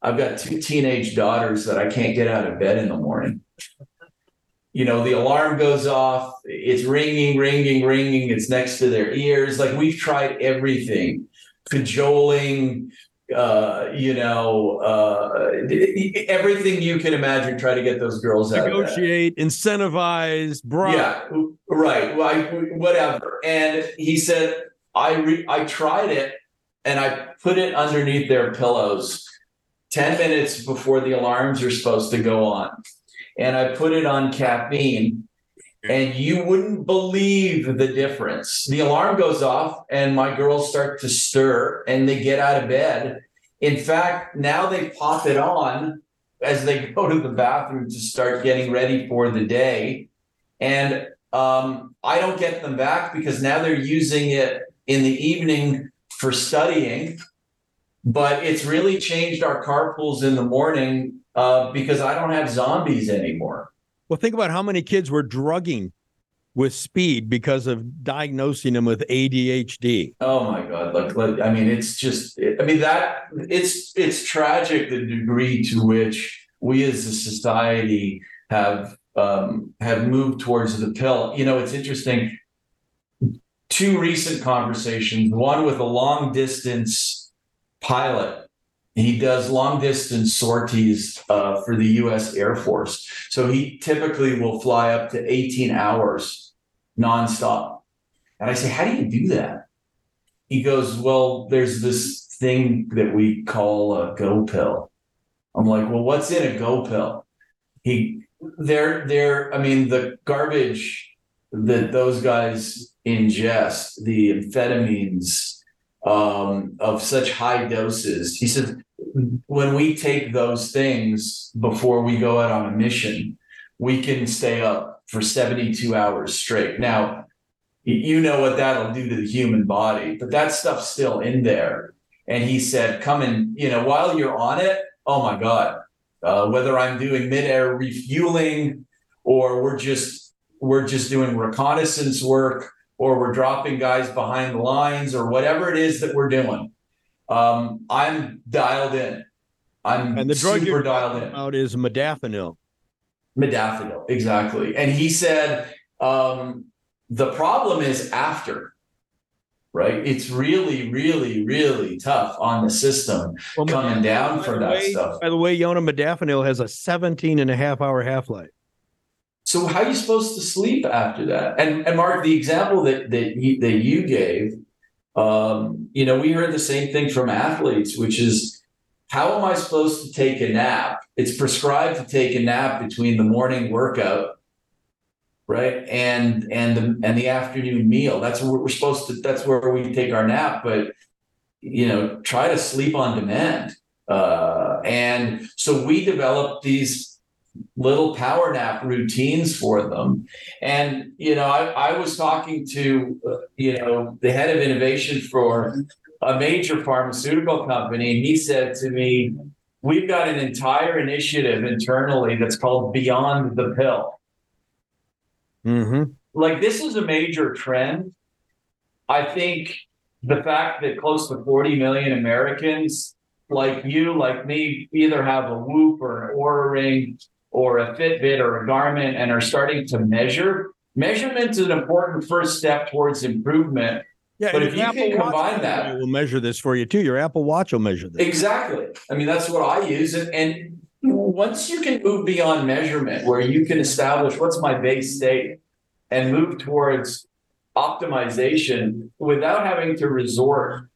I've got two teenage daughters that I can't get out of bed in the morning." You know, the alarm goes off, it's ringing, ringing, ringing, it's next to their ears. Like we've tried everything cajoling, uh, you know, uh, everything you can imagine. Try to get those girls out. negotiate, incentivize, bribe. Yeah, right. Whatever. And he said, I re- I tried it, and I put it underneath their pillows, ten minutes before the alarms are supposed to go on, and I put it on caffeine. And you wouldn't believe the difference. The alarm goes off, and my girls start to stir and they get out of bed. In fact, now they pop it on as they go to the bathroom to start getting ready for the day. And um, I don't get them back because now they're using it in the evening for studying. But it's really changed our carpools in the morning uh, because I don't have zombies anymore. Well, think about how many kids were drugging with speed because of diagnosing them with ADHD. Oh my God! Like, like I mean, it's just. I mean that it's it's tragic the degree to which we as a society have um, have moved towards the pill. You know, it's interesting. Two recent conversations. One with a long distance pilot He does long distance sorties uh, for the U.S. Air Force. So he typically will fly up to 18 hours nonstop. And I say, How do you do that? He goes, Well, there's this thing that we call a go pill. I'm like, Well, what's in a go pill? He, they're, they're, I mean, the garbage that those guys ingest, the amphetamines, um, of such high doses. He said, when we take those things before we go out on a mission, we can stay up for 72 hours straight. Now, you know what that'll do to the human body, but that stuff's still in there. And he said, come and, you know, while you're on it, oh my God, uh, whether I'm doing mid-air refueling or we're just we're just doing reconnaissance work or we're dropping guys behind the lines or whatever it is that we're doing. Um, I'm dialed in. I'm And the drug super you're dialed in. Out is modafinil. Modafinil, exactly. And he said um, the problem is after, right? It's really, really, really tough on the system Well, coming down the that way- stuff. By the way, Yona modafinil has a 17 and a half hour half life. So how are you supposed to sleep after that? And and Mark, the example that that you, that you gave, um, you know, we heard the same thing from athletes, which is how am I supposed to take a nap? It's prescribed to take a nap between the morning workout, right, and and the and the afternoon meal. That's where we're supposed to. That's where we take our nap, but you know, try to sleep on demand. Uh, and so we developed these little power nap routines for them. And, you know, I, I was talking to, uh, you know, the head of innovation for a major pharmaceutical company, and he said to me, We've got an entire initiative internally that's called Beyond the Pill. Mm-hmm. Like, this is a major trend. I think the fact that close to 40 million Americans, like you, like me, either have a Whoop or an Oura Ring or a Fitbit or a Garmin and are starting to measure. Measurement is an important first step towards improvement. Yeah, But if you can Watch combine that- will measure this for you too. Your Apple Watch will measure this. Exactly. I mean, that's what I use. And, and once you can move beyond measurement, where you can establish what's my base state and move towards optimization without having to resort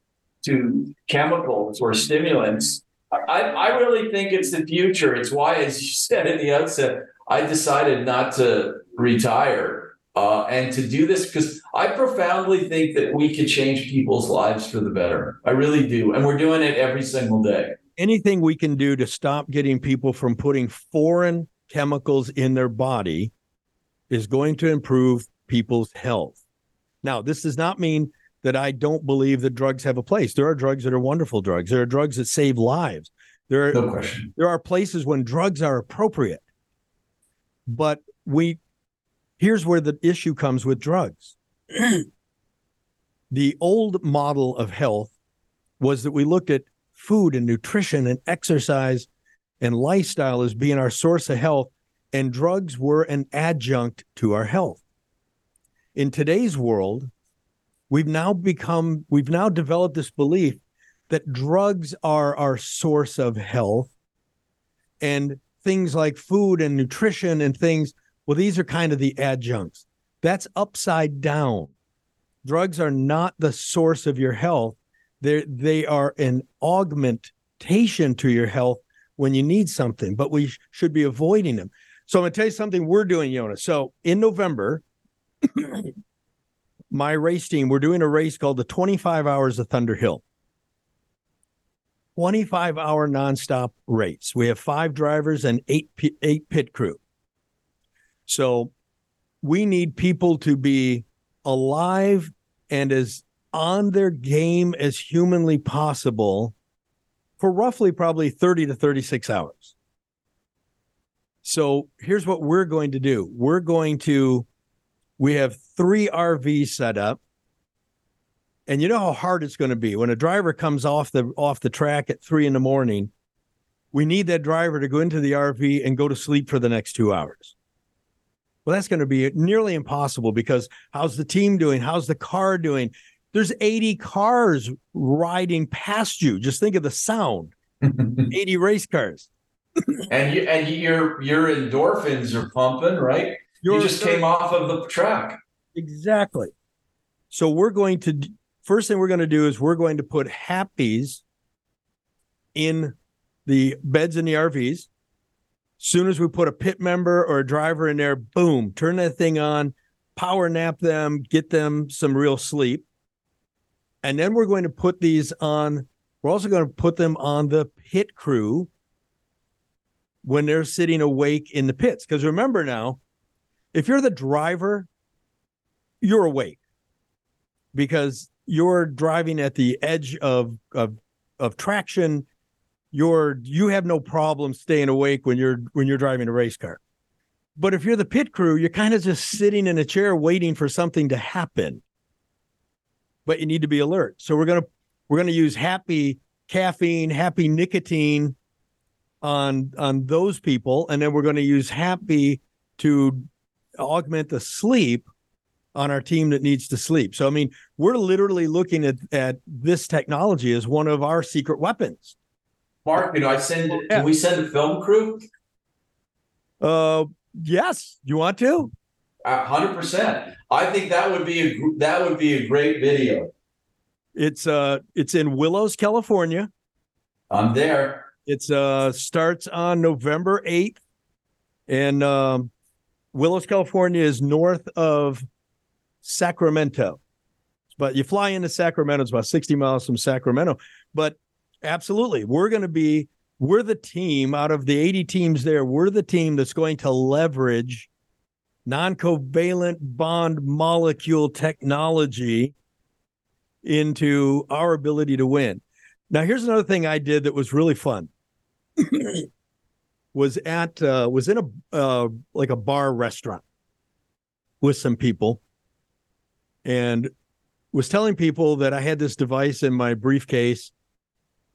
to chemicals or stimulants, I, I really think it's the future. It's why, as you said at the outset, I decided not to retire uh, and to do this because I profoundly think that we can change people's lives for the better. I really do. And we're doing it every single day. Anything we can do to stop getting people from putting foreign chemicals in their body is going to improve people's health. Now, this does not mean that I don't believe that drugs have a place. There are drugs that are wonderful drugs. There are drugs that save lives. There are No question. there are places when drugs are appropriate. But we here's where the issue comes with drugs. the old model of health was that we looked at food and nutrition and exercise and lifestyle as being our source of health, and drugs were an adjunct to our health. In today's world, we've now become, we've now developed this belief that drugs are our source of health. And things like food and nutrition and things well these are kind of the adjuncts. That's upside down. Drugs are not the source of your health. They they are an augmentation to your health when you need something but we sh- should be avoiding them. So i'm going to tell you something we're doing Yona. so in november my race team we're doing a race called the 25 hours of Thunderhill 25 hour nonstop race. We have five drivers and eight eight pit crew. So we need people to be alive and as on their game as humanly possible for roughly probably 30 to 36 hours. So here's what we're going to do. We're going to we have 3 RVs set up and you know how hard it's going to be when a driver comes off the off the track at three in the morning. We need that driver to go into the RV and go to sleep for the next two hours. Well, that's going to be nearly impossible because how's the team doing? How's the car doing? There's 80 cars riding past you. Just think of the sound. 80 race cars. and you and your your endorphins are pumping, right? You're- you just came off of the track. Exactly. So we're going to first thing we're going to do is we're going to put Hapbees in the beds in the RVs. Soon as we put a pit member or a driver in there, boom, turn that thing on, power nap them, get them some real sleep. And then we're going to put these on, we're also going to put them on the pit crew when they're sitting awake in the pits. Because remember now, if you're the driver, you're awake because you're driving at the edge of of of traction. You're you have no problem staying awake when you're when you're driving a race car. But if you're the pit crew you're kind of just sitting in a chair waiting for something to happen. But you need to be alert. So we're to we're to use Hapbee caffeine Hapbee nicotine on on those people. And then we're to use Hapbee to augment the sleep on our team that needs to sleep. So I mean, we're literally looking at at this technology as one of our secret weapons. Mark, you know, I send. Yeah. Can we send a film crew? Uh yes, you want to? hundred percent. I think that would be a that would be a great video. It's uh it's in Willows, California. I'm there. It's uh starts on November 8th and um Willows, California is north of Sacramento. But you fly into Sacramento, it's about 60 miles from Sacramento. But absolutely, we're going to be, we're the team out of the 80 teams there, we're the team that's going to leverage non covalent bond molecule technology into our ability to win. Now, here's another thing I did that was really fun. was at uh, was in a uh, like a bar restaurant with some people and was telling people that I had this device in my briefcase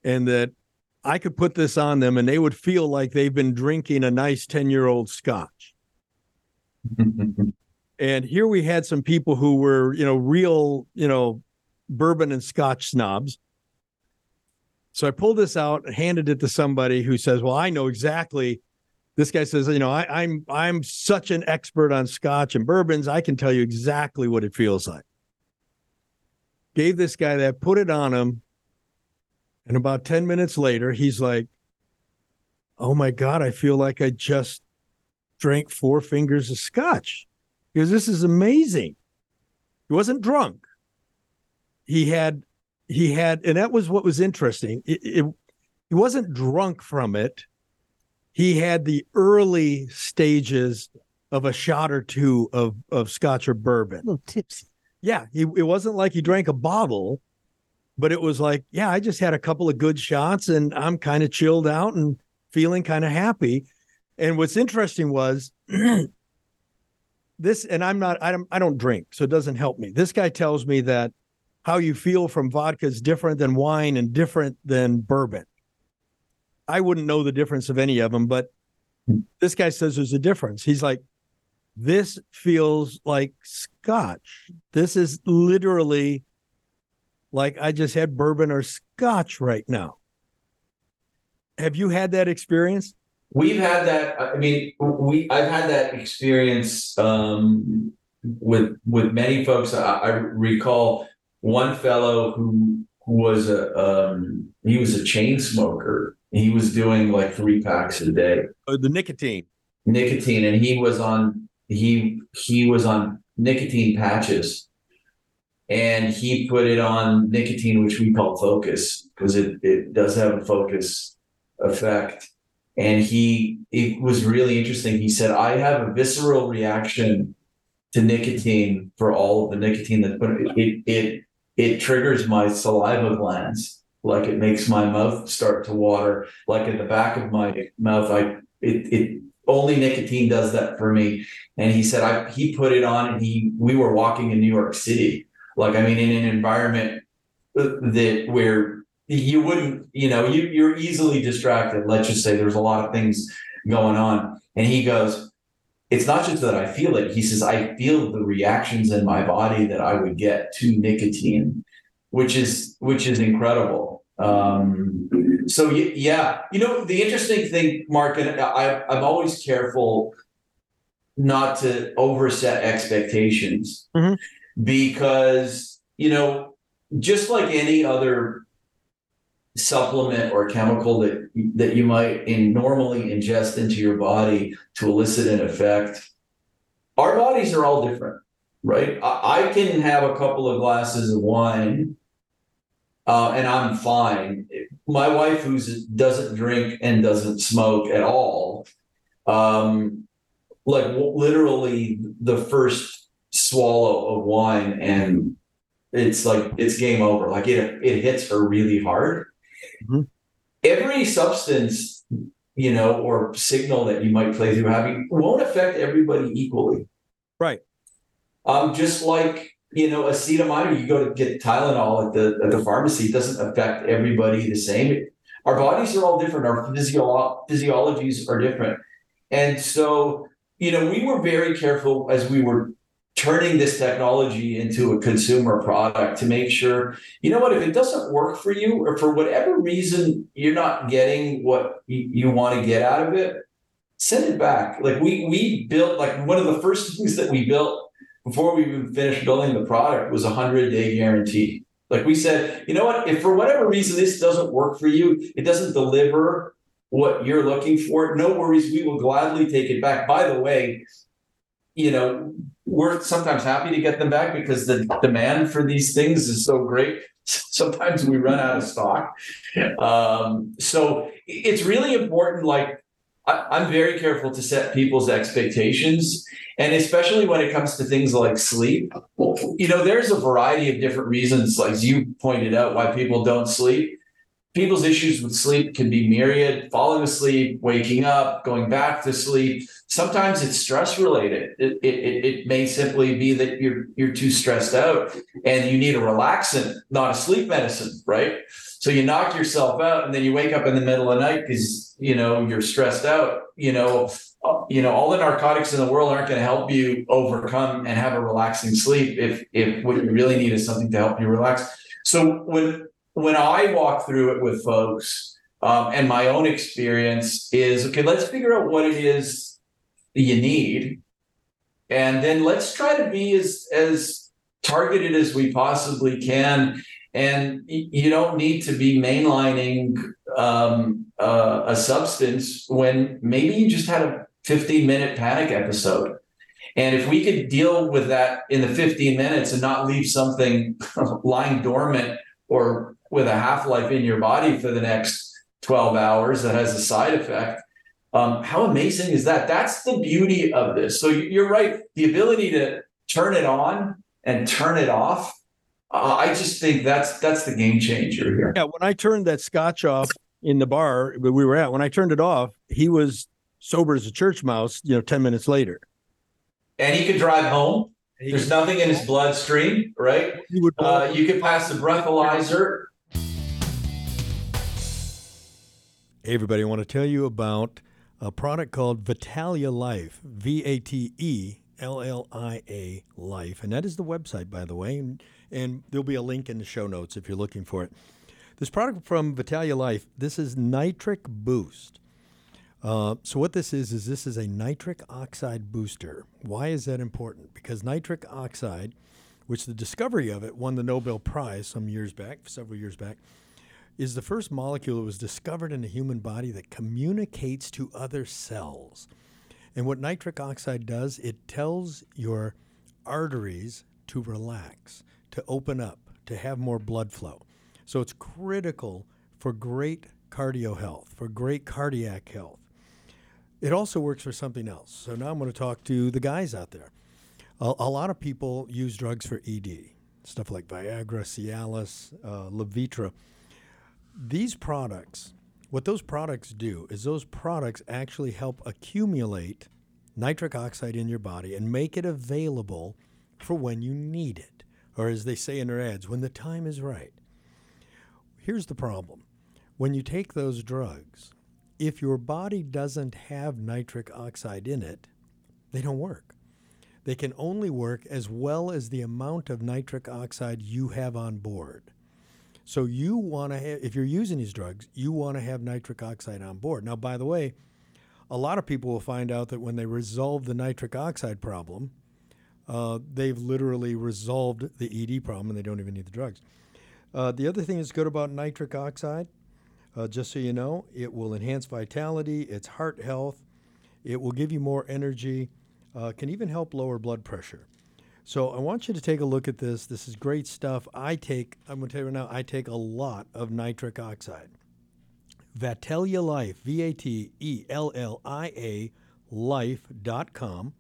and that I could put this on them and they would feel like they've been drinking a nice 10 year old scotch. And here we had some people who were, you know, real, you know, bourbon and scotch snobs. So I pulled this out and handed it to somebody who says, Well, I know exactly. This guy says, you know, I, I'm I'm such an expert on scotch and bourbons. I can tell you exactly what it feels like. Gave this guy that, put it on him. And about 10 minutes later, he's like, Oh my God, I feel like I just drank four fingers of scotch because this is amazing. He wasn't drunk. He had, he had, and that was what was interesting. It, it, he wasn't drunk from it. He had the early stages of a shot or two of, of scotch or bourbon. A little tipsy. Yeah, he, it wasn't like he drank a bottle, but it was like, yeah, I just had a couple of good shots and I'm kind of chilled out and feeling kind of happy. And what's interesting was this, and I'm not, I don't, I don't drink, so it doesn't help me. This guy tells me that how you feel from vodka is different than wine and different than bourbon. I wouldn't know the difference of any of them, but this guy says there's a difference. He's like, this feels like scotch. This is literally like I just had bourbon or scotch right now. Have you had that experience? We've had that. I mean, we I've had that experience um, with with many folks. I, I recall one fellow who who was a um, he was a chain smoker. He was doing like three packs a day, Uh, the nicotine. nicotine, and he was on he he was on nicotine patches, and he put it on nicotine, which we call focus, because it it does have a focus effect and he it was really interesting he said i have a visceral reaction to nicotine for all of the nicotine that put it it it triggers my saliva glands like it makes my mouth start to water like at the back of my mouth i it it only nicotine does that for me and he said i he put it on and he we were walking in new york city like i mean in an environment that where you wouldn't, you know, you you're easily distracted. Let's just say there's a lot of things going on. And he goes, It's not just that I feel it. He says, I feel the reactions in my body that I would get to nicotine, which is which is incredible. Um, so yeah, you know the interesting thing, Mark, and I, I'm always careful not to overset expectations Mhm. because you know just like any other supplement or chemical that that you might in normally ingest into your body to elicit an effect. Our bodies are all different right? I, I can have a couple of glasses of wine uh, and i'm fine. My wife who doesn't drink and doesn't smoke at all um like w- literally the first swallow of wine and it's like it's game over. Like it it hits her really hard Mhm. every substance you know or signal that you might play through having won't affect everybody equally Right. um just like you know acetaminophen you go to get tylenol at the at the pharmacy it doesn't affect everybody the same our bodies are all different our physio- physiologies are different and so you know we were very careful as we were turning this technology into a consumer product to make sure you know what if it doesn't work for you or for whatever reason you're not getting what you, want to get out of it send it back. Like we we built like one of the first things that we built before we even finished building the product was a 100 day guarantee. Like we said you know what if for whatever reason this doesn't work for you it doesn't deliver what you're looking for no worries we will gladly take it back. By the way you know we're sometimes happy to get them back because the demand for these things is so great. Sometimes we run out of stock. Um, so it's really important like I, i'm very careful to set people's expectations. And especially when it comes to things like sleep you know there's a variety of different reasons like you pointed out why people don't sleep people's issues with sleep can be myriad. Falling asleep waking up going back to sleep. Sometimes it's stress related. It, it, it may simply be that you're you're too stressed out and you need a relaxant not a sleep medicine right? So you knock yourself out and then you wake up in the middle of the night because you know you're stressed out. You know you know all the narcotics in the world aren't going to help you overcome and have a relaxing sleep if if what you really need is something to help you relax. So when when I walk through it with folks, um, and my own experience is okay, let's figure out what it is you need. And then let's try to be as as targeted as we possibly can. And you don't need to be mainlining um, uh, a substance when maybe you just had a 15 minute panic episode. And if we could deal with that in the 15 minutes and not leave something lying dormant or with a half life in your body for the next 12 hours that has a side effect. Um, how amazing is that? That's the beauty of this. So you're right. The ability to turn it on and turn it off. Uh, I just think that's that's the game changer here. Yeah, when I turned that scotch off in the bar that we were at, when I turned it off, he was sober as a church mouse. You know, ten minutes later, and he could drive home. There's nothing in his bloodstream, right? He would. Uh, you could pass the breathalyzer. Hey, everybody, I want to tell you about a product called Vatellia Life, V A T E L L I A Life. And that is the website, by the way. And, and there'll be a link in the show notes if you're looking for it. This product from Vatellia Life, this is Nitric Boost. Uh, so what this is is this is a nitric oxide booster. Why is that important? Because nitric oxide, which the discovery of it won the Nobel Prize some years back, several years back, is the first molecule that was discovered in the human body that communicates to other cells. And what nitric oxide does, it tells your arteries to relax, to open up, to have more blood flow. So it's critical for great cardio health, for great cardiac health. It also works for something else. So now I'm going to talk to the guys out there. A, a lot of people use drugs for ED, stuff like Viagra, Cialis, uh, Levitra these products, what those products do is those products actually help accumulate nitric oxide in your body and make it available for when you need it, or as they say in their ads, when the time is right. Here's the problem when you take those drugs, if your body doesn't have nitric oxide in it, they don't work. They can only work as well as the amount of nitric oxide you have on board. So you want to have, if you're using these drugs, you want to have nitric oxide on board. Now, by the way, a lot of people will find out that when they resolve the nitric oxide problem, uh, they've literally resolved the ED problem and they don't even need the drugs. Uh, the other thing that's good about nitric oxide, uh, just so you know, it will enhance vitality, it's heart health, it will give you more energy, uh, can even help lower blood pressure. So I want you to take a look at this. This is great stuff. I take, I'm going to tell you right now, I take a lot of nitric oxide. Vatellia Life, V A T E L L I A life.com.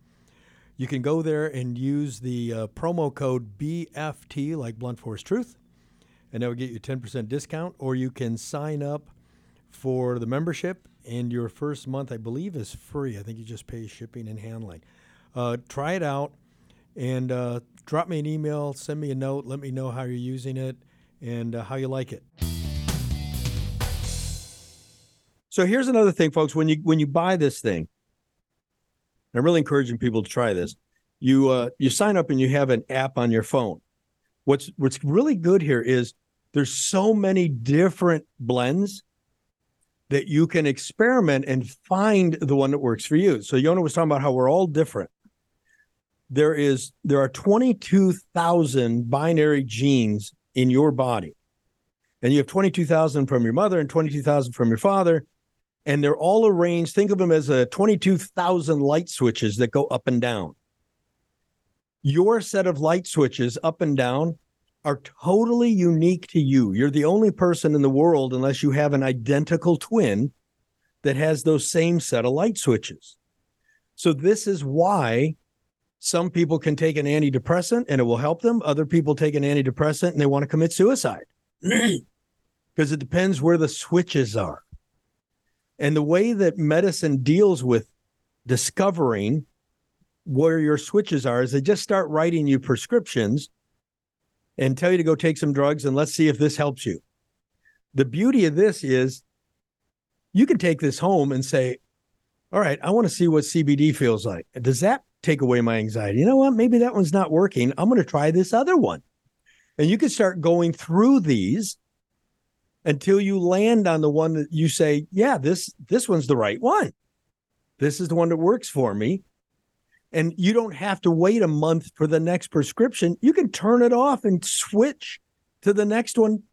You can go there and use the uh, promo code BFT, like Blunt Force Truth, and that will get you 10% discount. Or you can sign up for the membership, and your first month, I believe, is free. I think you just pay shipping and handling. Uh, try it out and uh, drop me an email, send me a note, let me know how you're using it and uh, how you like it. So here's another thing, folks. When you when you buy this thing, I'm really encouraging people to try this. You uh, you sign up and you have an app on your phone. What's what's really good here is there's so many different blends that you can experiment and find the one that works for you. So Yona was talking about how we're all different there is there are 22,000 binary genes in your body. And you have 22,000 from your mother and 22,000 from your father and they're all arranged think of them as uh, a 22,000 light switches that go up and down. Your set of light switches up and down are totally unique to you. You're the only person in the world unless you have an identical twin that has those same set of light switches. So this is why some people can take an antidepressant and it will help them. Other people take an antidepressant and they want to commit suicide because it depends where the switches are. And the way that medicine deals with discovering where your switches are is they just start writing you prescriptions and tell you to go take some drugs and let's see if this helps you. The beauty of this is you can take this home and say, All right, I want to see what CBD feels like. Does that take away my anxiety. You know what? Maybe that one's not working. I'm going to try this other one. And you can start going through these until you land on the one that you say, yeah, this this one's the right one. This is the one that works for me. And you don't have to wait a month for the next prescription. You can turn it off and switch to the next one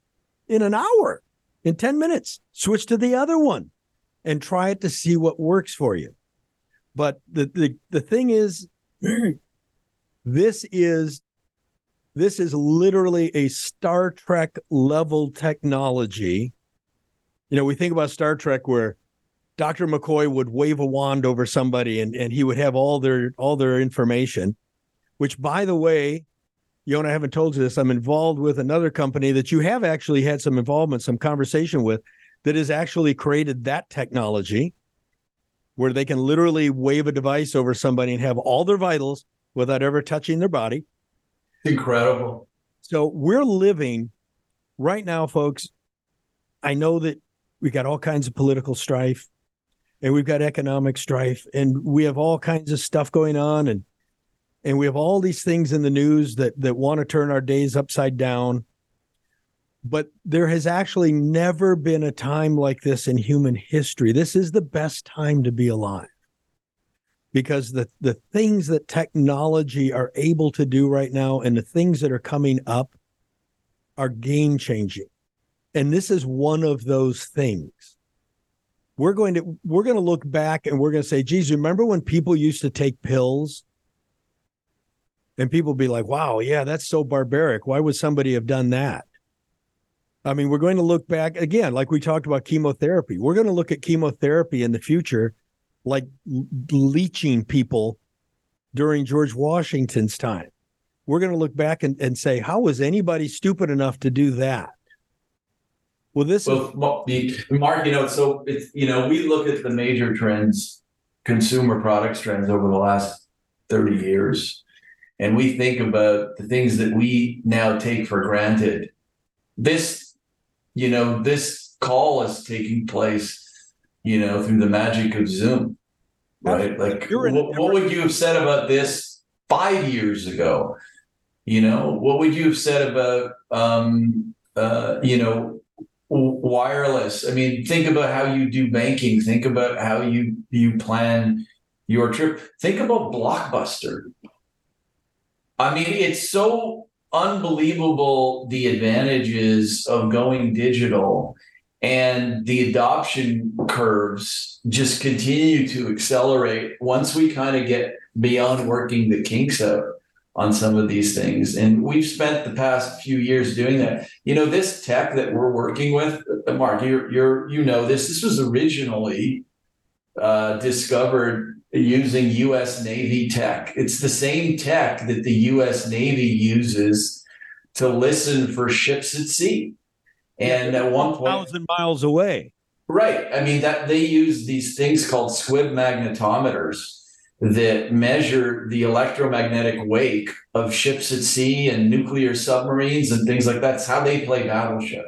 in an hour, in 10 minutes. Switch to the other one and try it to see what works for you. But the the the thing is, this is this is literally a Star Trek level technology. You know, we think about Star Trek where Dr. McCoy would wave a wand over somebody and, and he would have all their all their information, which by the way, Yona, I haven't told you this. I'm involved with another company that you have actually had some involvement, some conversation with that has actually created that technology where they can literally wave a device over somebody and have all their vitals without ever touching their body. Incredible. So we're living right now, folks. I know that we've got all kinds of political strife and we've got economic strife and we have all kinds of stuff going on and and we have all these things in the news that that want to turn our days upside down but there has actually never been a time like this in human history. This is the best time to be alive because the, the things that technology are able to do right now and the things that are coming up are game changing. And this is one of those things. We're going to we're going to look back and we're going to say, geez, remember when people used to take pills? And people be like, wow, yeah, that's so barbaric. Why would somebody have done that? I mean, we're going to look back again, like we talked about chemotherapy. We're going to look at chemotherapy in the future, like leeching people during George Washington's time. We're going to look back and, and say, how was anybody stupid enough to do that? Well, this well, is Mark. You know, so it's you know, we look at the major trends, consumer products trends over the last thirty years, and we think about the things that we now take for granted. This you know, this call is taking place, you know, through the magic of Zoom, right? Like, what, what would you have said about this five years ago? You know, what would you have said about um, uh, you know, wireless. I mean, think about how you do banking. Think about how you you plan your trip. Think about Blockbuster. I mean, it's so unbelievable the advantages of going digital and the adoption curves just continue to accelerate once we kind of get beyond working the kinks out on some of these things. And we've spent the past few years doing that. You know this tech that we're working with mark you're, you're you know this. This was originally uh, discovered using us navy tech it's the same tech that the us navy uses to listen for ships at sea and at one point thousand miles away. Right. I mean that they use these things called SQUID magnetometers that measure the electromagnetic wake of ships at sea and nuclear submarines and things like that. That's how they play battleship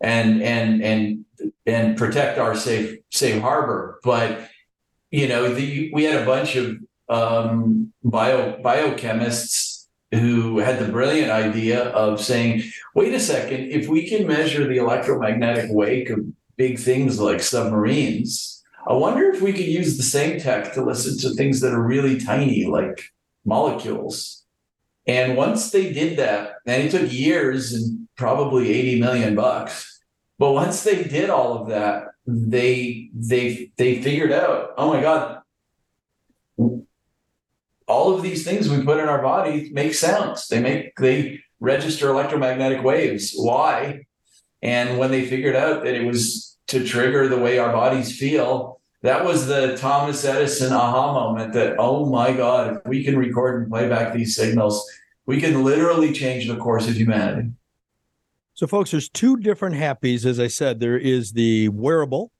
and and and and protect our safe safe harbor. But you know, the we had a bunch of um, bio biochemists who had the brilliant idea of saying, wait a second, if we can measure the electromagnetic wake of big things like submarines, I wonder if we could use the same tech to listen to things that are really tiny, like molecules. And once they did that, and it took years and probably 80 million bucks, but once they did all of that, they they they figured out, oh my God, all of these things we put in our body make sounds. They make they register electromagnetic waves. Why? And when they figured out that it was to trigger the way our bodies feel, that was the Thomas Edison aha moment that, oh my God, if we can record and play back these signals, we can literally change the course of humanity. So, folks, there's two different Hapbees. As I said, there is the wearable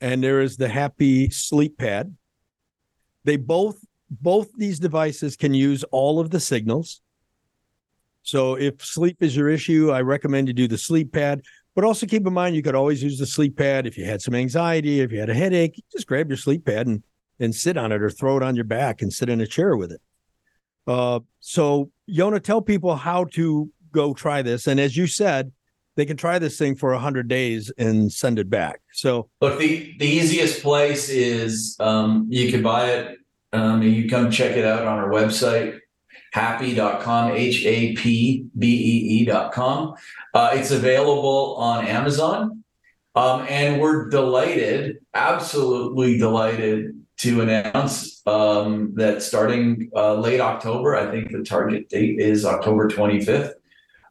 and there is the Hapbee sleep pad. They both both these devices can use all of the signals. So if sleep is your issue, I recommend you do the sleep pad. But also keep in mind you could always use the sleep pad if you had some anxiety, if you had a headache, just grab your sleep pad and and sit on it or throw it on your back and sit in a chair with it. Uh, so Yona, tell people how to go try this. And as you said, they can try this thing for 100 days and send it back. So look, the, the easiest place is um, you can buy it um, and you come check it out on our website, Hapbee.com, H A P B E E.com. Uh, it's available on Amazon. Um, and we're delighted, absolutely delighted to announce um, that starting uh, late October, I think the target date is October 25th.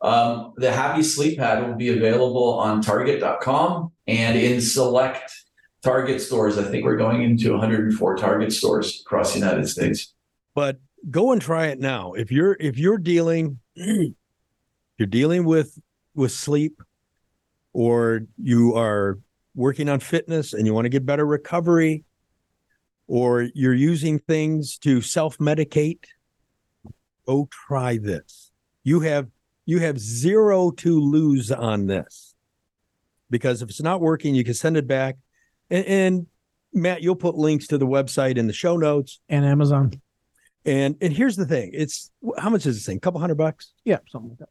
Um, the Hapbee Sleep Pad will be available on Target.com and in select Target stores. I think we're going into 104 Target stores across the United States. But go and try it now. If you're if you're dealing you're dealing with with sleep or you are working on fitness and you want to get better recovery or you're using things to self-medicate, go try this. You have you have zero to lose on this. Because if it's not working, you can send it back and, and Matt, you'll put links to the website in the show notes and Amazon. And and here's the thing: it's how much is this thing? A couple hundred bucks? Yeah, something like that.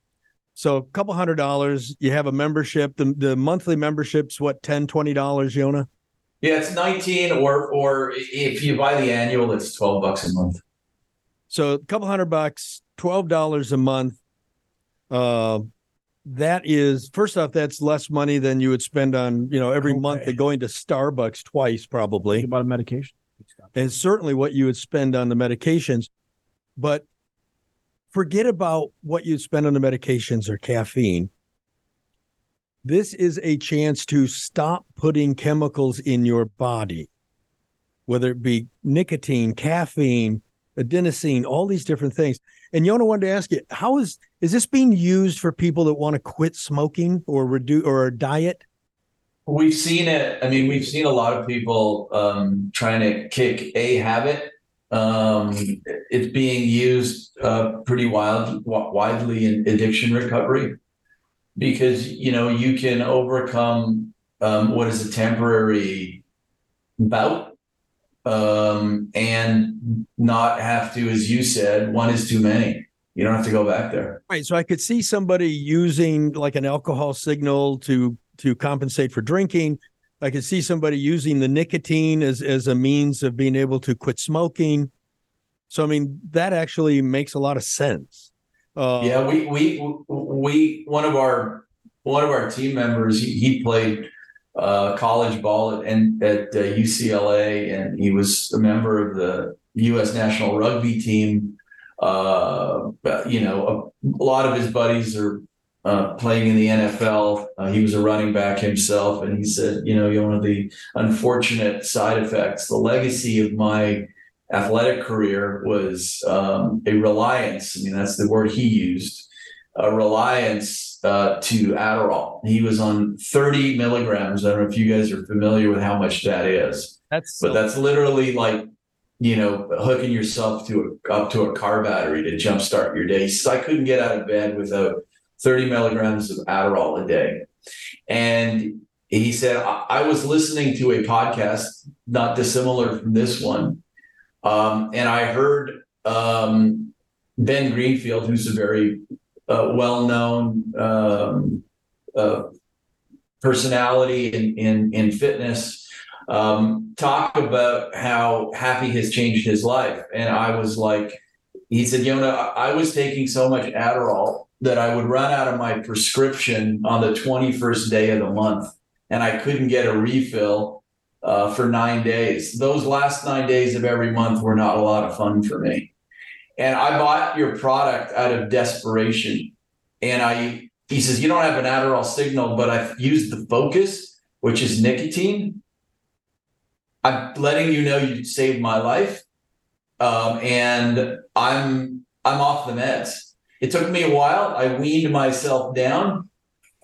So a couple hundred dollars. You have a membership. The the monthly membership's what 10 20 dollars, Yona? Yeah, it's 19 or or if you buy the annual, it's 12 bucks a month. So a couple hundred bucks, twelve dollars a month. Uh, that is first off, that's less money than you would spend on you know every okay. month going to Starbucks twice probably. About a medication, and certainly what you would spend on the medications, but forget about what you spend on the medications or caffeine. This is a chance to stop putting chemicals in your body, whether it be nicotine, caffeine, adenosine, all these different things. And Yona wanted to ask you, how is is this being used for people that want to quit smoking or reduce or diet? We've seen it. I mean, we've seen a lot of people um, trying to kick a habit. Um, it's being used uh, pretty wild, widely in addiction recovery because you know you can overcome um, what is a temporary bout um, and not have to, as you said, one is too many. You don't have to go back there. Right. So I could see somebody using like an alcohol signal to to compensate for drinking. I could see somebody using the nicotine as as a means of being able to quit smoking. So I mean that actually makes a lot of sense. Uh, Yeah, we we we one of our one of our team members he, he played uh, college ball at and at uh, UCLA and he was a member of the U.S. national rugby team. Uh, you know, a, a lot of his buddies are uh, playing in the NFL. Uh, he was a running back himself, and he said, you know, one of the unfortunate side effects, the legacy of my athletic career was um, a reliance. I mean, that's the word he used, a reliance uh, to Adderall. He was on 30 milligrams. I don't know if you guys are familiar with how much that is, that's but that's literally like, you know, hooking yourself to a, up to a car battery to jumpstart your day. Says, I couldn't get out of bed without 30 milligrams of Adderall a day. And he said, I, I was listening to a podcast not dissimilar from this one. Um, and I heard um, Ben Greenfield, who's a very uh, well known um, uh, personality in, in, in fitness, um, talk about how Hapbee has changed his life. And I was like, he said, Yona, I was taking so much Adderall that I would run out of my prescription on the 21st day of the month, and I couldn't get a refill uh, for nine days. Those last nine days of every month were not a lot of fun for me. And I bought your product out of desperation. And I, he says, you don't have an Adderall signal, but I've used the focus, which is nicotine. I'm letting you know you saved my life. Um, and I'm I'm off the meds. It took me a while. I weaned myself down,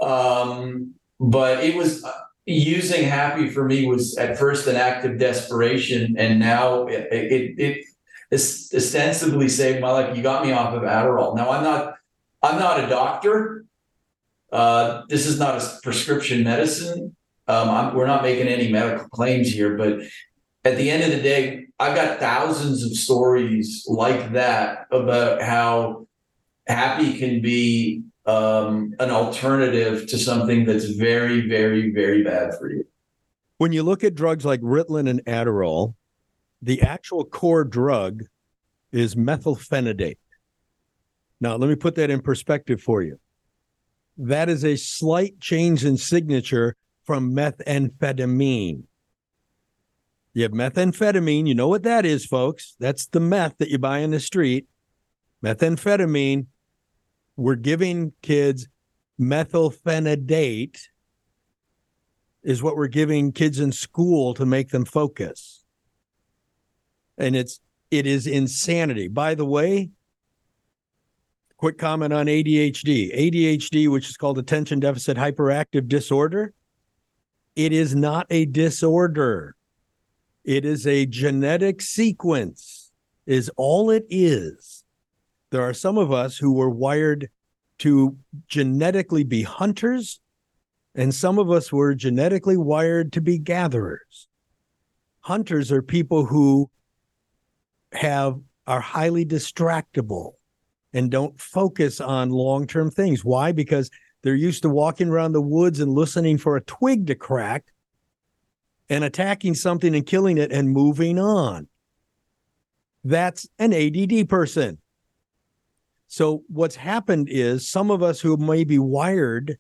um, but it was uh, using Hapbee for me was at first an act of desperation, and now it it, it ostensibly saved my life. You got me off of Adderall. Now I'm not I'm not a doctor. Uh, this is not a prescription medicine. Um, I'm, we're not making any medical claims here, but at the end of the day, I've got thousands of stories like that about how Hapbee can be um, an alternative to something that's very, very, very bad for you. when you look at drugs like Ritalin and Adderall, the actual core drug is methylphenidate. Now, let me put that in perspective for you. That is a slight change in signature from methamphetamine. You have methamphetamine, you know what that is, folks. That's the meth that you buy in the street. Methamphetamine, we're giving kids methylphenidate is what we're giving kids in school to make them focus. And it's it is insanity. By the way, quick comment on ADHD. ADHD, which is called attention deficit hyperactive disorder, it is not a disorder. It is a genetic sequence. Is all it is. There are some of us who were wired to genetically be hunters and some of us were genetically wired to be gatherers. Hunters are people who have are highly distractible and don't focus on long-term things. Why? Because they're used to walking around the woods and listening for a twig to crack and attacking something and killing it and moving on. That's an ADD person. So what's happened is some of us who may be wired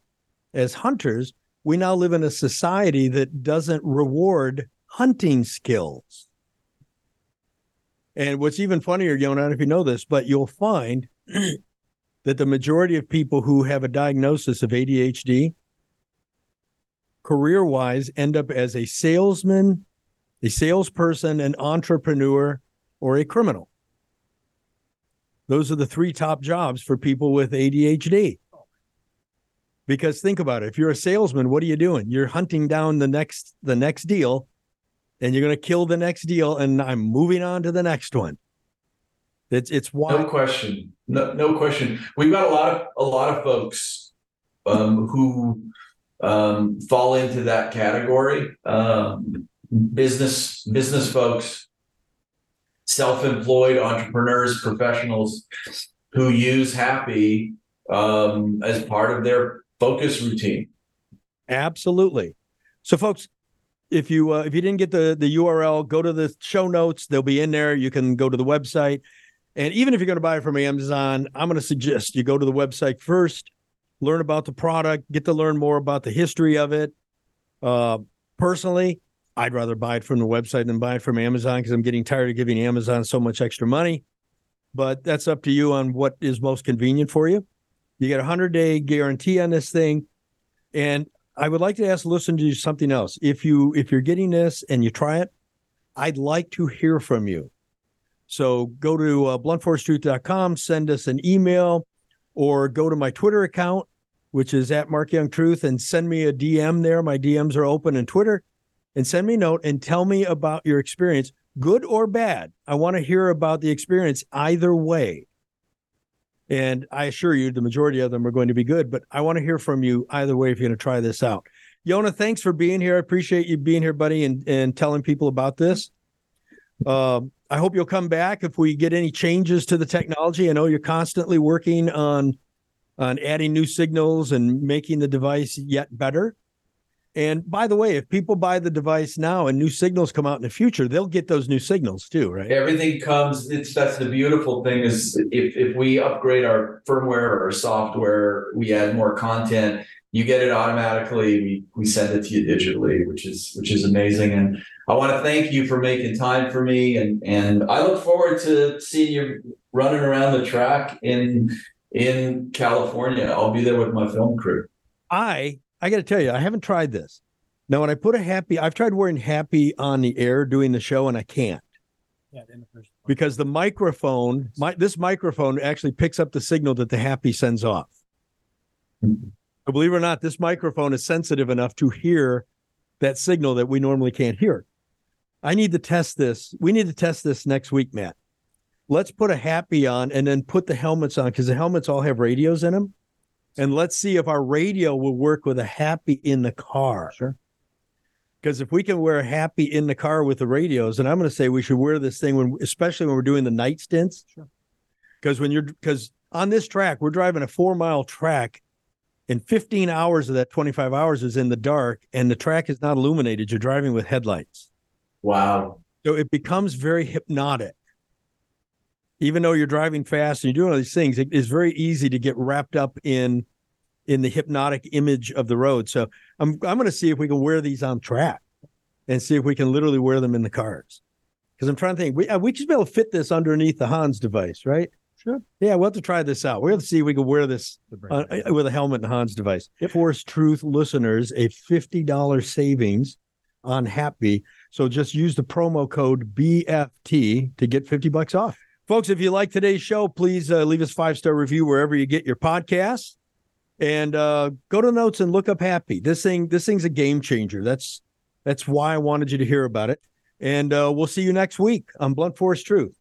as hunters, we now live in a society that doesn't reward hunting skills. And what's even funnier, Yona, I don't know if you know this, but you'll find that the majority of people who have a diagnosis of ADHD, career wise, end up as a salesman, a salesperson, an entrepreneur, or a criminal. Those are the three top jobs for people with ADHD. Because think about it, if you're a salesman, what are you doing? You're hunting down the next the next deal and you're going to kill the next deal and I'm moving on to the next one. It's it's why No question. No, no question. We've got a lot of a lot of folks um, who um, fall into that category. Um, business business folks, self-employed entrepreneurs, professionals who use Hapbee um, as part of their focus routine. Absolutely. So, folks, if you uh, if you didn't get the the URL, go to the show notes. They'll be in there. You can go to the website, and even if you're going to buy it from Amazon, I'm going to suggest you go to the website first, learn about the product, get to learn more about the history of it. Uh, personally, I'd rather buy it from the website than buy it from Amazon because I'm getting tired of giving Amazon so much extra money. But that's up to you on what is most convenient for you. You get a hundred day guarantee on this thing, and I would like to ask listen to you something else. If you if you're getting this and you try it, I'd like to hear from you. So go to uh, bluntforcetruth.com, send us an email, or go to my Twitter account, which is at Mark Young Truth, and send me a DM there. My DMs are open in Twitter, and send me a note and tell me about your experience, good or bad. I want to hear about the experience either way. And I assure you, the majority of them are going to be good, but I want to hear from you either way if you're going to try this out. Yona, thanks for being here. I appreciate you being here, buddy, and, and telling people about this. Um, I hope you'll come back if we get any changes to the technology. I know you're constantly working on on adding new signals and making the device yet better. And by the way, if people buy the device now and new signals come out in the future, they'll get those new signals too, right? Everything comes. It's that's the beautiful thing is if if we upgrade our firmware or software, we add more content. You get it automatically. We we send it to you digitally, which is which is amazing. And I want to thank you for making time for me. And and I look forward to seeing you running around the track in in California. I'll be there with my film crew. I I got to tell you, I haven't tried this. Now, when I put a Hapbee, I've tried wearing Hapbee on the air doing the show, and I can't Yeah, in the first because the microphone, my this microphone actually picks up the signal that the Hapbee sends off. So believe it or not, this microphone is sensitive enough to hear that signal that we normally can't hear. I need to test this. We need to test this next week, Matt. Let's put a Hapbee on and then put the helmets on because the helmets all have radios in them. And let's see if our radio will work with a Hapbee in the car. Sure. Because if we can wear a Hapbee in the car with the radios, and I'm going to say we should wear this thing when, especially when we're doing the night stints. Sure. Because when you're, because on this track, we're driving a four mile track, and 15 hours of that 25 hours is in the dark, and the track is not illuminated. You're driving with headlights. Wow. So it becomes very hypnotic. Even though you're driving fast and you're doing all these things, it is very easy to get wrapped up in in the hypnotic image of the road. So I'm I'm going to see if we can wear these on track and see if we can literally wear them in the cars. Because I'm trying to think, we uh, we should be able to fit this underneath the Hans device, right? Sure. Yeah, we'll have to try this out. We're going to see if we can wear this uh, with a helmet and Hans device. Force Truth listeners a $50 savings on Hapbee. So just use the promo code BFT to get 50 bucks off. Folks, if you like today's show, please uh, leave us five star review wherever you get your podcasts, and uh, go to notes and look up Hapbee. This thing, this thing's a game changer. That's that's why I wanted you to hear about it. And uh, we'll see you next week on Blunt Force Truth.